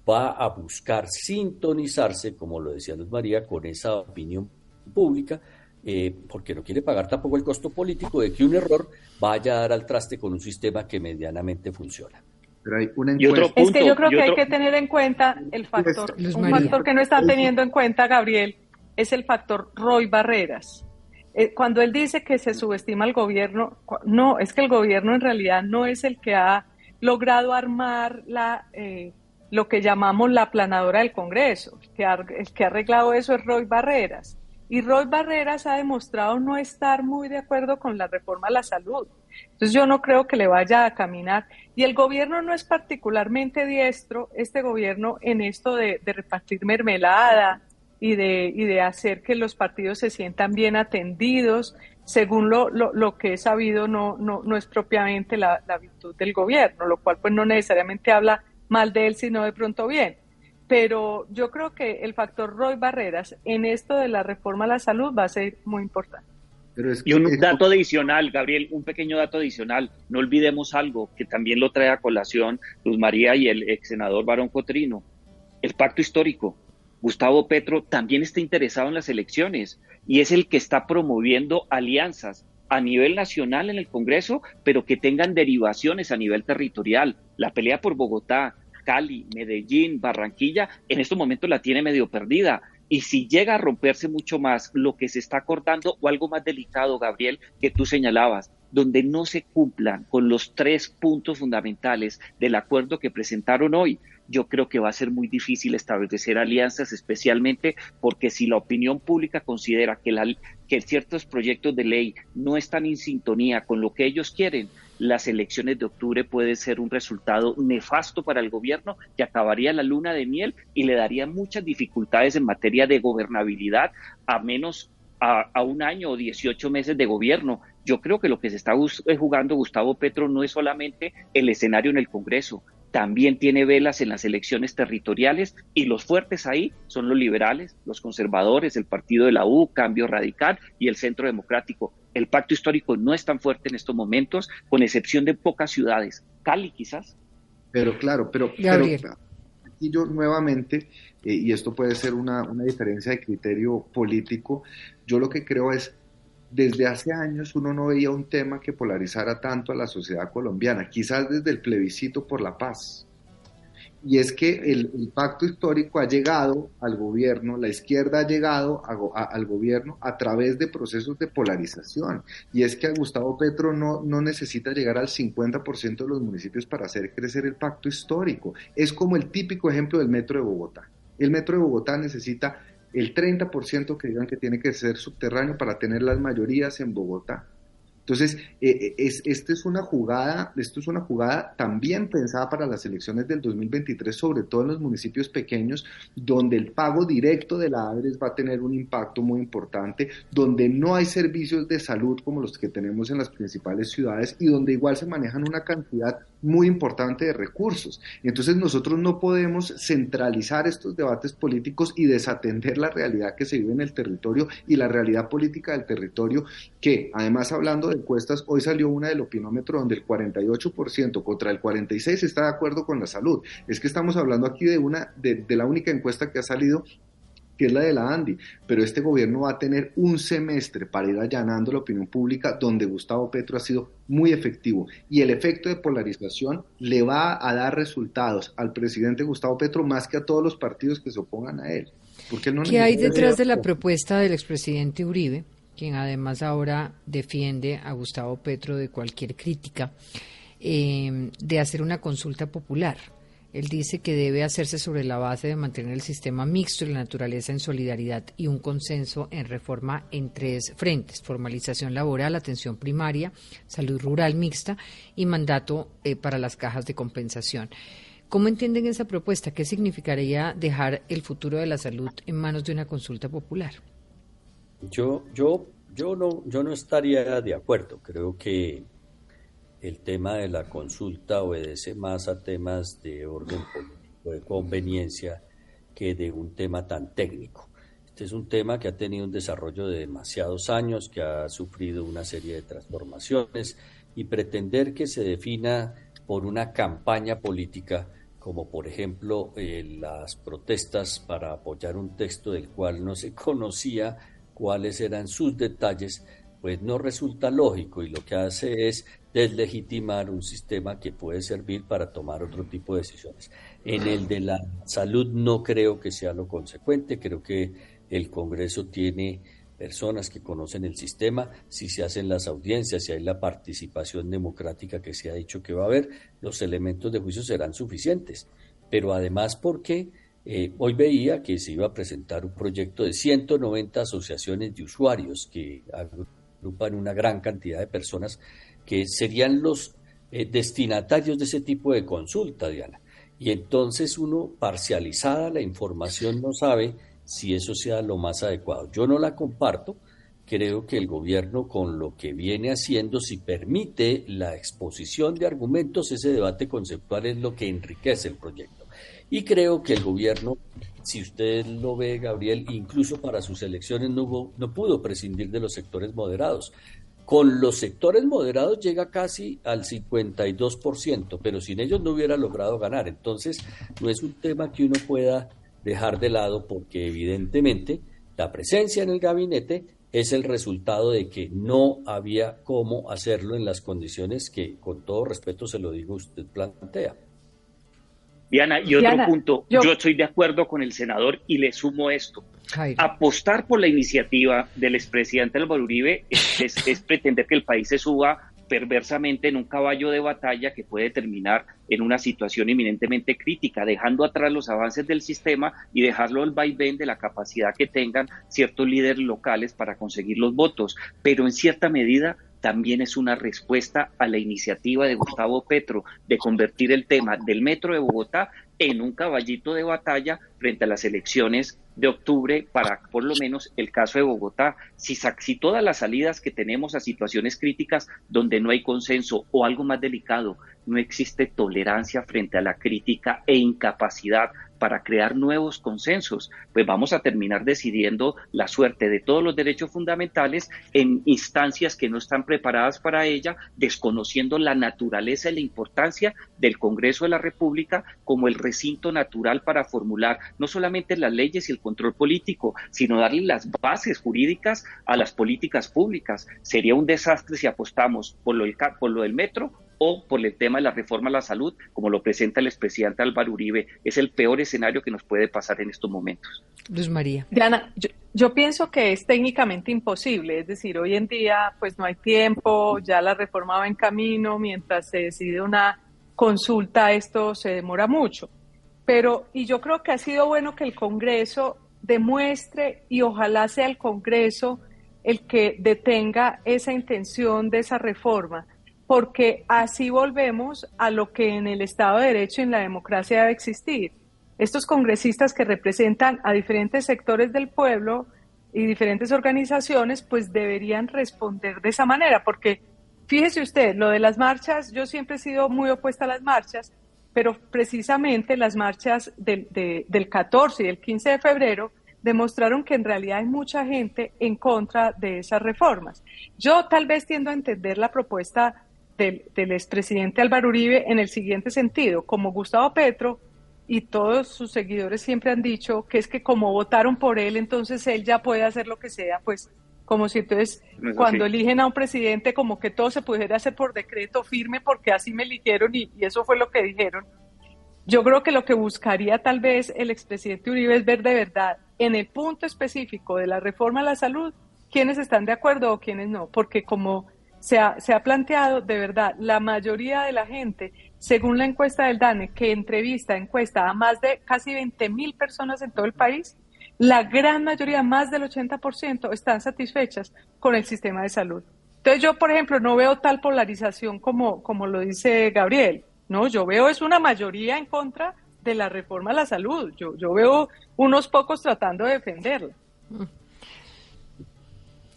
va a buscar sintonizarse, como lo decía Luz María, con esa opinión pública, eh, porque no quiere pagar tampoco el costo político de que un error vaya a dar al traste con un sistema que medianamente funciona. Pero hay una es que yo creo que hay que tener en cuenta el factor, un factor que no está teniendo en cuenta Gabriel, es el factor Roy Barreras. Eh, cuando él dice que se subestima al gobierno, no, es que el gobierno en realidad no es el que ha logrado armar la eh, lo que llamamos la planadora del Congreso. El que, ha, el que ha arreglado eso es Roy Barreras. Y Roy Barreras ha demostrado no estar muy de acuerdo con la reforma a la salud. Entonces yo no creo que le vaya a caminar. Y el gobierno no es particularmente diestro, este gobierno, en esto de, repartir mermelada y de, y de hacer que los partidos se sientan bien atendidos. Según lo, lo, que he sabido, no, no, no es propiamente la, la virtud del gobierno, lo cual pues no necesariamente habla mal de él, sino de pronto bien. Pero yo creo que el factor Roy Barreras en esto de la reforma a la salud va a ser muy importante. y un dato adicional, Gabriel, un pequeño dato adicional. No olvidemos algo que también lo trae a colación Luz María y el ex senador Barón Cotrino. El pacto histórico. Gustavo Petro también está interesado en las elecciones y es el que está promoviendo alianzas a nivel nacional en el Congreso, pero que tengan derivaciones a nivel territorial. La pelea por Bogotá, Cali, Medellín, Barranquilla, en estos momentos la tiene medio perdida. Y si llega a romperse mucho más lo que se está acordando o algo más delicado, Gabriel, que tú señalabas, donde no se cumplan con los tres puntos fundamentales del acuerdo que presentaron hoy, yo creo que va a ser muy difícil establecer alianzas, especialmente porque si la opinión pública considera que, la, que ciertos proyectos de ley no están en sintonía con lo que ellos quieren, las elecciones de octubre puede ser un resultado nefasto para el gobierno que acabaría la luna de miel y le daría muchas dificultades en materia de gobernabilidad a menos a, a, un año o 18 meses de gobierno. Yo creo que lo que se está jugando Gustavo Petro no es solamente el escenario en el Congreso, también tiene velas en las elecciones territoriales y los fuertes ahí son los liberales, los conservadores, el partido de la U, Cambio Radical y el Centro Democrático. El pacto histórico no es tan fuerte en estos momentos, con excepción de pocas ciudades. Cali quizás. Pero claro, pero, pero aquí yo nuevamente, eh, y esto puede ser una, una diferencia de criterio político, yo lo que creo es desde hace años uno no veía un tema que polarizara tanto a la sociedad colombiana, quizás desde el plebiscito por la paz. Y es que el, pacto histórico ha llegado al gobierno, la izquierda ha llegado al gobierno a través de procesos de polarización. Y es que a Gustavo Petro no, no necesita llegar al 50% de los municipios para hacer crecer el pacto histórico. Es como el típico ejemplo del metro de Bogotá. El metro de Bogotá necesita el 30% que digan que tiene que ser subterráneo para tener las mayorías en Bogotá. Entonces, eh, eh, es, esta es una jugada, esto es una jugada también pensada para las elecciones del 2023, sobre todo en los municipios pequeños, donde el pago directo de la ADRES va a tener un impacto muy importante, donde no hay servicios de salud como los que tenemos en las principales ciudades y donde igual se manejan una cantidad muy importante de recursos. Entonces nosotros no podemos centralizar estos debates políticos y desatender la realidad que se vive en el territorio y la realidad política del territorio, que además hablando de encuestas, hoy salió una del opinómetro donde el 48% contra el 46% está de acuerdo con la salud. Es que estamos hablando aquí de una, de, de la única encuesta que ha salido que es la de la Andy, pero este gobierno va a tener un semestre para ir allanando la opinión pública donde Gustavo Petro ha sido muy efectivo y el efecto de polarización le va a dar resultados al presidente Gustavo Petro más que a todos los partidos que se opongan a él. Porque no ¿Qué hay detrás de la propuesta del expresidente Uribe, quien además ahora defiende a Gustavo Petro de cualquier crítica, eh, de hacer una consulta popular? Él dice que debe hacerse sobre la base de mantener el sistema mixto y la naturaleza en solidaridad y un consenso en reforma en tres frentes, formalización laboral, atención primaria, salud rural mixta y mandato eh, para las cajas de compensación. ¿Cómo entienden esa propuesta? ¿Qué significaría dejar el futuro de la salud en manos de una consulta popular? Yo, yo, yo no, yo no estaría de acuerdo. Creo que el tema de la consulta obedece más a temas de orden político, de conveniencia, que de un tema tan técnico. Este es un tema que ha tenido un desarrollo de demasiados años, que ha sufrido una serie de transformaciones y pretender que se defina por una campaña política, como por ejemplo eh, las protestas para apoyar un texto del cual no se conocía cuáles eran sus detalles, pues no resulta lógico y lo que hace es deslegitimar un sistema que puede servir para tomar otro tipo de decisiones. En el de la salud no creo que sea lo consecuente, creo que el Congreso tiene personas que conocen el sistema, si se hacen las audiencias, si hay la participación democrática que se ha dicho que va a haber, los elementos de juicio serán suficientes. Pero además porque eh, hoy veía que se iba a presentar un proyecto de 190 asociaciones de usuarios que agrupan una gran cantidad de personas que serían los eh, destinatarios de ese tipo de consulta, Diana. Y entonces uno, parcializada la información, no sabe si eso sea lo más adecuado. Yo no la comparto. Creo que el gobierno con lo que viene haciendo, si permite la exposición de argumentos, ese debate conceptual es lo que enriquece el proyecto. Y creo que el gobierno, si usted lo ve, Gabriel, incluso para sus elecciones no, no pudo prescindir de los sectores moderados. Con los sectores moderados llega casi al 52%, pero sin ellos no hubiera logrado ganar. Entonces, no es un tema que uno pueda dejar de lado porque evidentemente la presencia en el gabinete es el resultado de que no había cómo hacerlo en las condiciones que, con todo respeto se lo digo, usted plantea. Diana, y otro punto, yo... estoy de acuerdo con el senador y le sumo esto. Apostar por la iniciativa del expresidente Álvaro Uribe <laughs> es, pretender que el país se suba perversamente en un caballo de batalla que puede terminar en una situación eminentemente crítica, dejando atrás los avances del sistema y dejarlo el vaivén de la capacidad que tengan ciertos líderes locales para conseguir los votos. Pero en cierta medida también es una respuesta a la iniciativa de Gustavo Petro de convertir el tema del metro de Bogotá en un caballito de batalla frente a las elecciones de octubre para por lo menos el caso de Bogotá. Si, si todas las salidas que tenemos a situaciones críticas donde no hay consenso o algo más delicado, no existe tolerancia frente a la crítica e incapacidad para crear nuevos consensos, pues vamos a terminar decidiendo la suerte de todos los derechos fundamentales en instancias que no están preparadas para ella, desconociendo la naturaleza y la importancia del Congreso de la República como el recinto natural para formular no solamente las leyes y el control político, sino darle las bases jurídicas a las políticas públicas. Sería un desastre si apostamos por lo del, por lo del metro o por el tema de la reforma a la salud, como lo presenta el expresidente Álvaro Uribe. Es el peor escenario que nos puede pasar en estos momentos. Luz María. Diana, yo, pienso que es técnicamente imposible, es decir, hoy en día pues no hay tiempo, ya la reforma va en camino, mientras se decide una consulta esto se demora mucho. Pero, y yo creo que ha sido bueno que el Congreso demuestre y ojalá sea el Congreso el que detenga esa intención de esa reforma porque así volvemos a lo que en el Estado de Derecho y en la democracia debe existir. Estos congresistas que representan a diferentes sectores del pueblo y diferentes organizaciones, pues deberían responder de esa manera, porque fíjese usted, lo de las marchas, yo siempre he sido muy opuesta a las marchas, pero precisamente las marchas del, del 14 y del 15 de febrero demostraron que en realidad hay mucha gente en contra de esas reformas. Yo tal vez tiendo a entender la propuesta del, expresidente Álvaro Uribe en el siguiente sentido, como Gustavo Petro y todos sus seguidores siempre han dicho que es que como votaron por él, entonces él ya puede hacer lo que sea, pues como si entonces cuando eligen a un presidente como que todo se pudiera hacer por decreto firme porque así me eligieron y, y eso fue lo que dijeron. Yo creo que lo que buscaría tal vez el expresidente Uribe es ver de verdad en el punto específico de la reforma a la salud quiénes están de acuerdo o quiénes no, porque como se ha, planteado de verdad, la mayoría de la gente, según la encuesta del DANE, que entrevista, encuesta a más de casi 20 mil personas en todo el país, la gran mayoría, más del 80%, están satisfechas con el sistema de salud. Entonces yo, por ejemplo, no veo tal polarización como, como lo dice Gabriel. No, yo veo es una mayoría en contra de la reforma a la salud. Yo, yo veo unos pocos tratando de defenderla.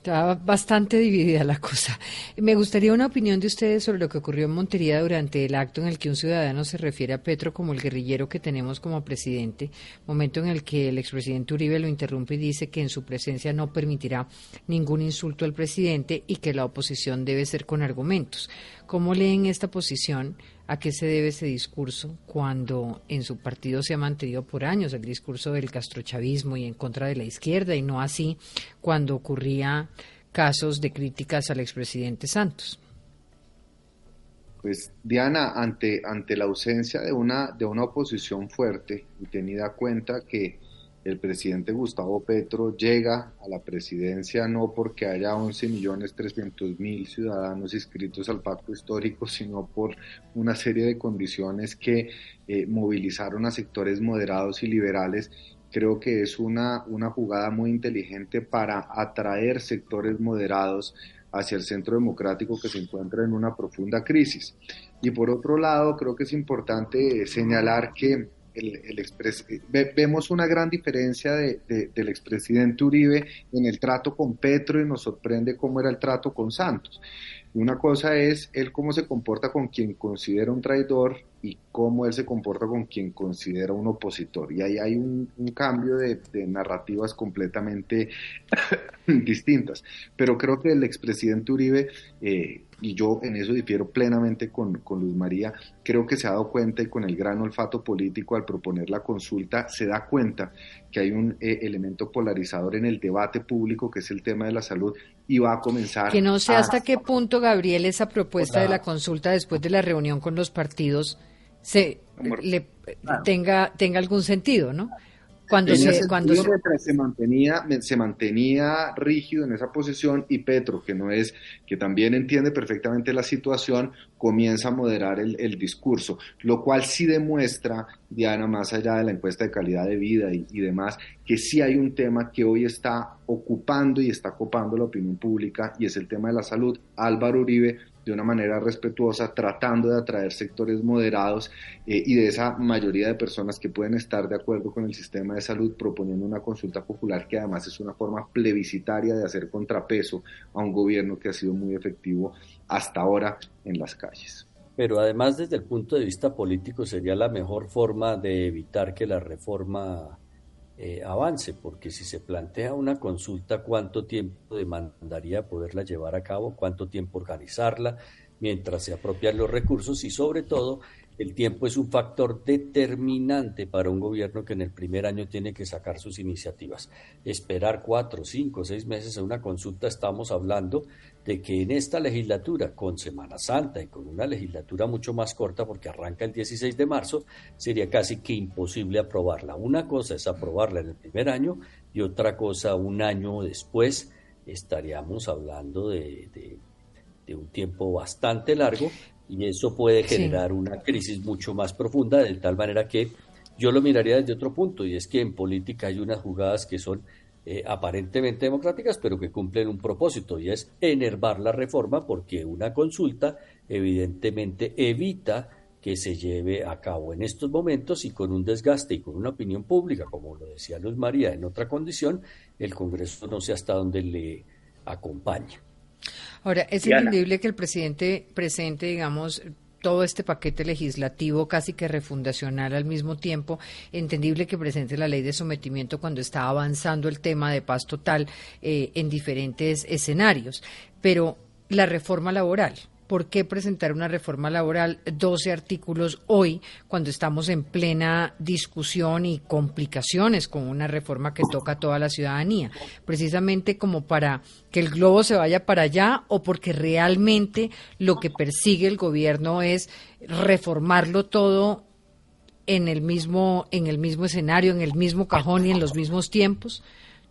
Está bastante dividida la cosa. Me gustaría una opinión de ustedes sobre lo que ocurrió en Montería durante el acto en el que un ciudadano se refiere a Petro como el guerrillero que tenemos como presidente, momento en el que el expresidente Uribe lo interrumpe y dice que en su presencia no permitirá ningún insulto al presidente y que la oposición debe ser con argumentos. ¿Cómo leen esta posición? ¿A qué se debe ese discurso cuando en su partido se ha mantenido por años el discurso del castrochavismo y en contra de la izquierda y no así cuando ocurría casos de críticas al expresidente Santos? Pues Diana, ante, ante la ausencia de una, de una oposición fuerte y tenida cuenta que el presidente Gustavo Petro llega a la presidencia no porque haya 11 millones mil ciudadanos inscritos al pacto histórico, sino por una serie de condiciones que eh, movilizaron a sectores moderados y liberales. Creo que es una, una jugada muy inteligente para atraer sectores moderados hacia el centro democrático que se encuentra en una profunda crisis. Y por otro lado, creo que es importante señalar que expres, vemos una gran diferencia de, del expresidente Uribe en el trato con Petro y nos sorprende cómo era el trato con Santos. Una cosa es él cómo se comporta con quien considera un traidor y cómo él se comporta con quien considera un opositor. Y ahí hay un, cambio de, narrativas completamente <laughs> distintas. Pero creo que el expresidente Uribe, eh, y yo en eso difiero plenamente con, con Luz María, creo que se ha dado cuenta y con el gran olfato político al proponer la consulta, se da cuenta que hay un eh, elemento polarizador en el debate público, que es el tema de la salud, y va a comenzar. Que no sé hasta qué punto, Gabriel, esa propuesta de la consulta después de la reunión con los partidos se le tenga tenga algún sentido, ¿no? Cuando se, cuando se... mantenía se mantenía rígido en esa posición y Petro, que no es que también entiende perfectamente la situación, comienza a moderar el, el discurso, lo cual sí demuestra, Diana, más allá de la encuesta de calidad de vida y, y demás, que sí hay un tema que hoy está ocupando y está copando la opinión pública y es el tema de la salud. Álvaro Uribe de una manera respetuosa, tratando de atraer sectores moderados eh, y de esa mayoría de personas que pueden estar de acuerdo con el sistema de salud, proponiendo una consulta popular que además es una forma plebiscitaria de hacer contrapeso a un gobierno que ha sido muy efectivo hasta ahora en las calles. Pero además desde el punto de vista político sería la mejor forma de evitar que la reforma eh, avance, porque si se plantea una consulta, ¿cuánto tiempo demandaría poderla llevar a cabo? ¿Cuánto tiempo organizarla? Mientras se apropian los recursos y sobre todo el tiempo es un factor determinante para un gobierno que en el primer año tiene que sacar sus iniciativas. Esperar cuatro, cinco, seis meses a una consulta, estamos hablando de que en esta legislatura, con Semana Santa y con una legislatura mucho más corta, porque arranca el 16 de marzo, sería casi que imposible aprobarla. Una cosa es aprobarla en el primer año y otra cosa un año después estaríamos hablando de, un tiempo bastante largo y eso puede generar una crisis mucho más profunda, de tal manera que yo lo miraría desde otro punto, y es que en política hay unas jugadas que son eh, aparentemente democráticas, pero que cumplen un propósito y es enervar la reforma porque una consulta evidentemente evita que se lleve a cabo en estos momentos y con un desgaste y con una opinión pública, como lo decía Luz María, en otra condición, el Congreso no sé hasta dónde le acompaña. Ahora, es entendible que el presidente presente, digamos, todo este paquete legislativo casi que refundacional al mismo tiempo, entendible que presente la ley de sometimiento cuando está avanzando el tema de paz total eh, en diferentes escenarios. Pero la reforma laboral, ¿por qué presentar una reforma laboral, 12 artículos hoy, cuando estamos en plena discusión y complicaciones con una reforma que toca a toda la ciudadanía? Precisamente como para que el globo se vaya para allá o porque realmente lo que persigue el gobierno es reformarlo todo en el mismo en el mismo escenario, en el mismo cajón y en los mismos tiempos,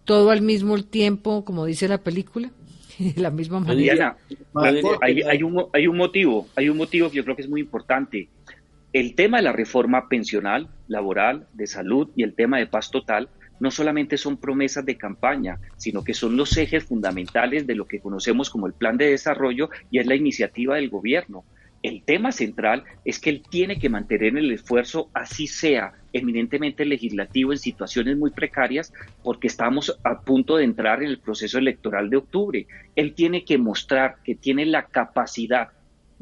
todo al mismo tiempo, como dice la película. <laughs> la misma manera. hay, un, hay un motivo, hay un motivo que yo creo que es muy importante. El tema de la reforma pensional, laboral, de salud y el tema de paz total no solamente son promesas de campaña, sino que son los ejes fundamentales de lo que conocemos como el plan de desarrollo y es la iniciativa del gobierno. El tema central es que él tiene que mantener el esfuerzo, así sea eminentemente legislativo, en situaciones muy precarias, porque estamos a punto de entrar en el proceso electoral de octubre. Él tiene que mostrar que tiene la capacidad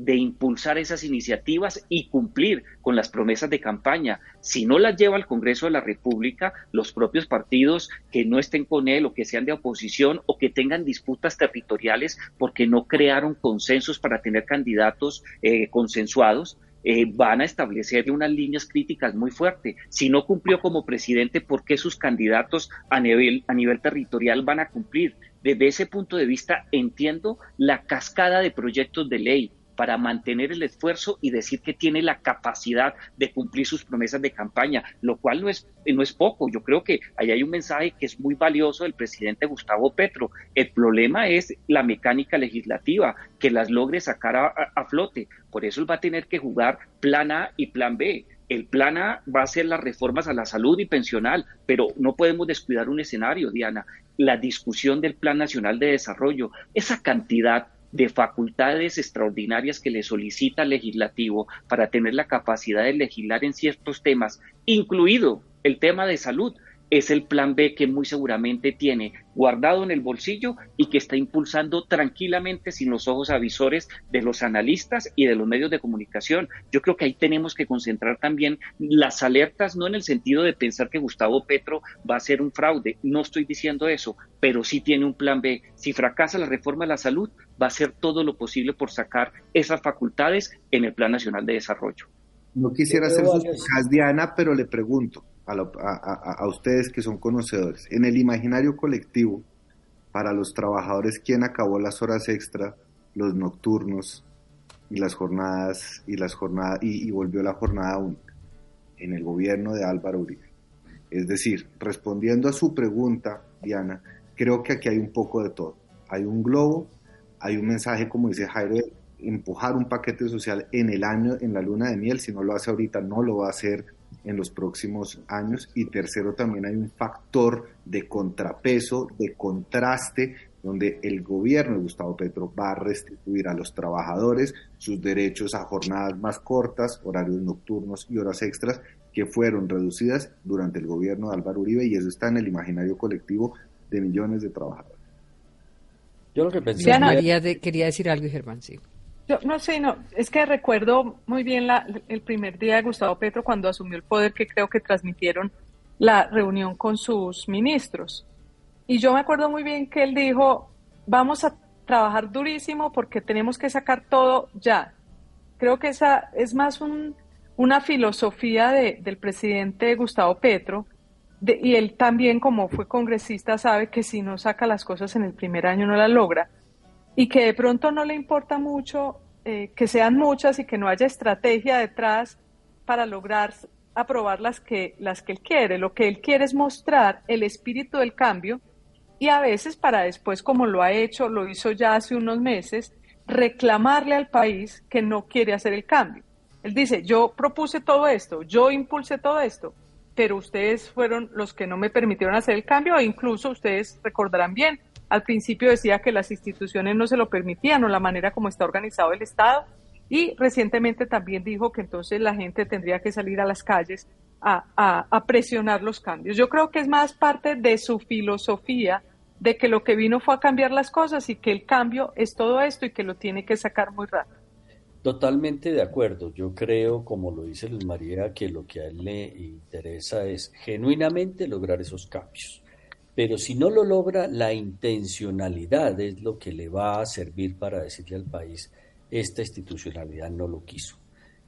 de impulsar esas iniciativas y cumplir con las promesas de campaña. Si no las lleva al Congreso de la República, los propios partidos que no estén con él o que sean de oposición o que tengan disputas territoriales porque no crearon consensos para tener candidatos eh, consensuados, eh, van a establecerle unas líneas críticas muy fuertes. Si no cumplió como presidente, ¿por qué sus candidatos a nivel, a nivel territorial van a cumplir? Desde ese punto de vista, entiendo la cascada de proyectos de ley para mantener el esfuerzo y decir que tiene la capacidad de cumplir sus promesas de campaña, lo cual no es, no es poco. Yo creo que ahí hay un mensaje que es muy valioso del presidente Gustavo Petro. El problema es la mecánica legislativa, que las logre sacar a, flote. Por eso él va a tener que jugar plan A y plan B el plan A va a ser las reformas a la salud y pensional, pero no podemos descuidar un escenario, Diana, la discusión del Plan Nacional de Desarrollo, esa cantidad de facultades extraordinarias que le solicita al legislativo para tener la capacidad de legislar en ciertos temas, incluido el tema de salud, es el plan B que muy seguramente tiene guardado en el bolsillo y que está impulsando tranquilamente sin los ojos avisores de los analistas y de los medios de comunicación. Yo creo que ahí tenemos que concentrar también las alertas, no en el sentido de pensar que Gustavo Petro va a ser un fraude, no estoy diciendo eso, pero sí tiene un plan B. Si fracasa la reforma de la salud, va a hacer todo lo posible por sacar esas facultades en el Plan Nacional de Desarrollo. No quisiera hacer sus Diana, pero le pregunto, a, ustedes que son conocedores. En el imaginario colectivo, para los trabajadores, ¿quién acabó las horas extra, los nocturnos y las jornadas y las jornadas y, volvió la jornada única? En el gobierno de Álvaro Uribe. Es decir, respondiendo a su pregunta, Diana, creo que aquí hay un poco de todo. Hay un globo, hay un mensaje, como dice Jairo, empujar un paquete social en el año, en la luna de miel. Si no lo hace ahorita, no lo va a hacer en los próximos años. Y tercero, también hay un factor de contrapeso, de contraste, donde el gobierno de Gustavo Petro va a restituir a los trabajadores sus derechos a jornadas más cortas, horarios nocturnos y horas extras que fueron reducidas durante el gobierno de Álvaro Uribe y eso está en el imaginario colectivo de millones de trabajadores. Yo lo que pensé... Quería decir algo, Germán, sí no sé, no, es que recuerdo muy bien el primer día de Gustavo Petro cuando asumió el poder, que creo que transmitieron la reunión con sus ministros. Y yo me acuerdo muy bien que él dijo, vamos a trabajar durísimo porque tenemos que sacar todo ya. Creo que esa es más un, una filosofía de, del presidente Gustavo Petro, y él también como fue congresista sabe que si no saca las cosas en el primer año no las logra y que de pronto no le importa mucho eh, que sean muchas y que no haya estrategia detrás para lograr aprobar las que, las que él quiere. Lo que él quiere es mostrar el espíritu del cambio y a veces para después, como lo ha hecho, lo hizo ya hace unos meses, reclamarle al país que no quiere hacer el cambio. Él dice, yo propuse todo esto, yo impulsé todo esto, pero ustedes fueron los que no me permitieron hacer el cambio e incluso ustedes recordarán bien, al principio decía que las instituciones no se lo permitían o la manera como está organizado el Estado y recientemente también dijo que entonces la gente tendría que salir a las calles a, presionar los cambios. Yo creo que es más parte de su filosofía de que lo que vino fue a cambiar las cosas y que el cambio es todo esto y que lo tiene que sacar muy rápido. Totalmente de acuerdo. Yo creo, como lo dice Luz María, que lo que a él le interesa es genuinamente lograr esos cambios. Pero si no lo logra, la intencionalidad es lo que le va a servir para decirle al país, esta institucionalidad no lo quiso.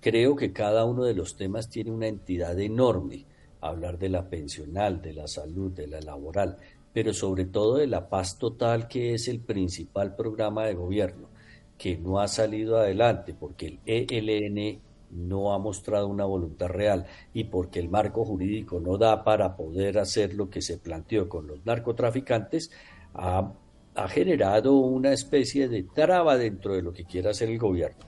Creo que cada uno de los temas tiene una entidad enorme, hablar de la pensional, de la salud, de la laboral, pero sobre todo de la paz total, que es el principal programa de gobierno, que no ha salido adelante porque el ELN no ha mostrado una voluntad real y porque el marco jurídico no da para poder hacer lo que se planteó con los narcotraficantes, ha, generado una especie de traba dentro de lo que quiere hacer el gobierno.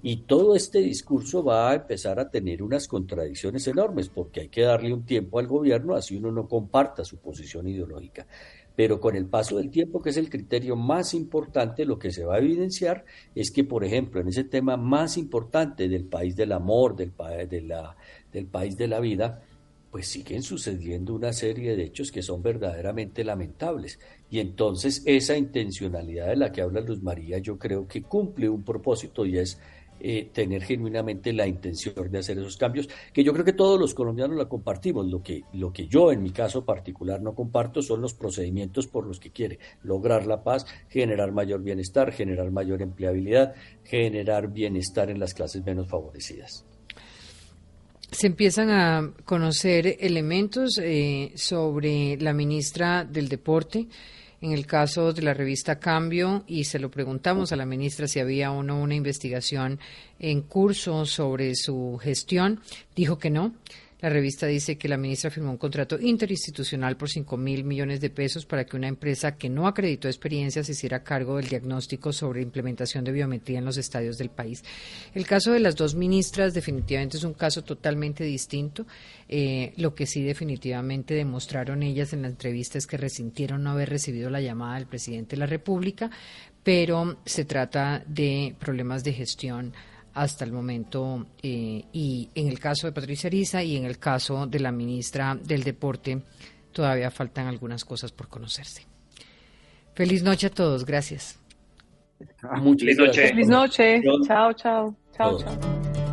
Y todo este discurso va a empezar a tener unas contradicciones enormes, porque hay que darle un tiempo al gobierno, así uno no comparta su posición ideológica pero con el paso del tiempo, que es el criterio más importante, lo que se va a evidenciar es que, por ejemplo, en ese tema más importante del país del amor, del, del país de la vida, pues siguen sucediendo una serie de hechos que son verdaderamente lamentables. Y entonces esa intencionalidad de la que habla Luz María yo creo que cumple un propósito y es eh, tener genuinamente la intención de hacer esos cambios, que yo creo que todos los colombianos la compartimos. Lo que, lo que yo en mi caso particular no comparto son los procedimientos por los que quiere lograr la paz, generar mayor bienestar, generar mayor empleabilidad, generar bienestar en las clases menos favorecidas se empiezan a conocer elementos eh, sobre la ministra del Deporte, en el caso de la revista Cambio y se lo preguntamos a la ministra si había o no una investigación en curso sobre su gestión. Dijo que no. La revista dice que la ministra firmó un contrato interinstitucional por 5 mil millones de pesos para que una empresa que no acreditó experiencia se hiciera cargo del diagnóstico sobre implementación de biometría en los estadios del país. El caso de las dos ministras definitivamente es un caso totalmente distinto. Eh, lo que sí definitivamente demostraron ellas en la entrevista es que resintieron no haber recibido la llamada del presidente de la República, pero se trata de problemas de gestión hasta el momento eh, y en el caso de Patricia Ariza y en el caso de la ministra del Deporte todavía faltan algunas cosas por conocerse. Feliz noche a todos, gracias. Feliz noche. Feliz noche. Chao, chao. Chao, chao.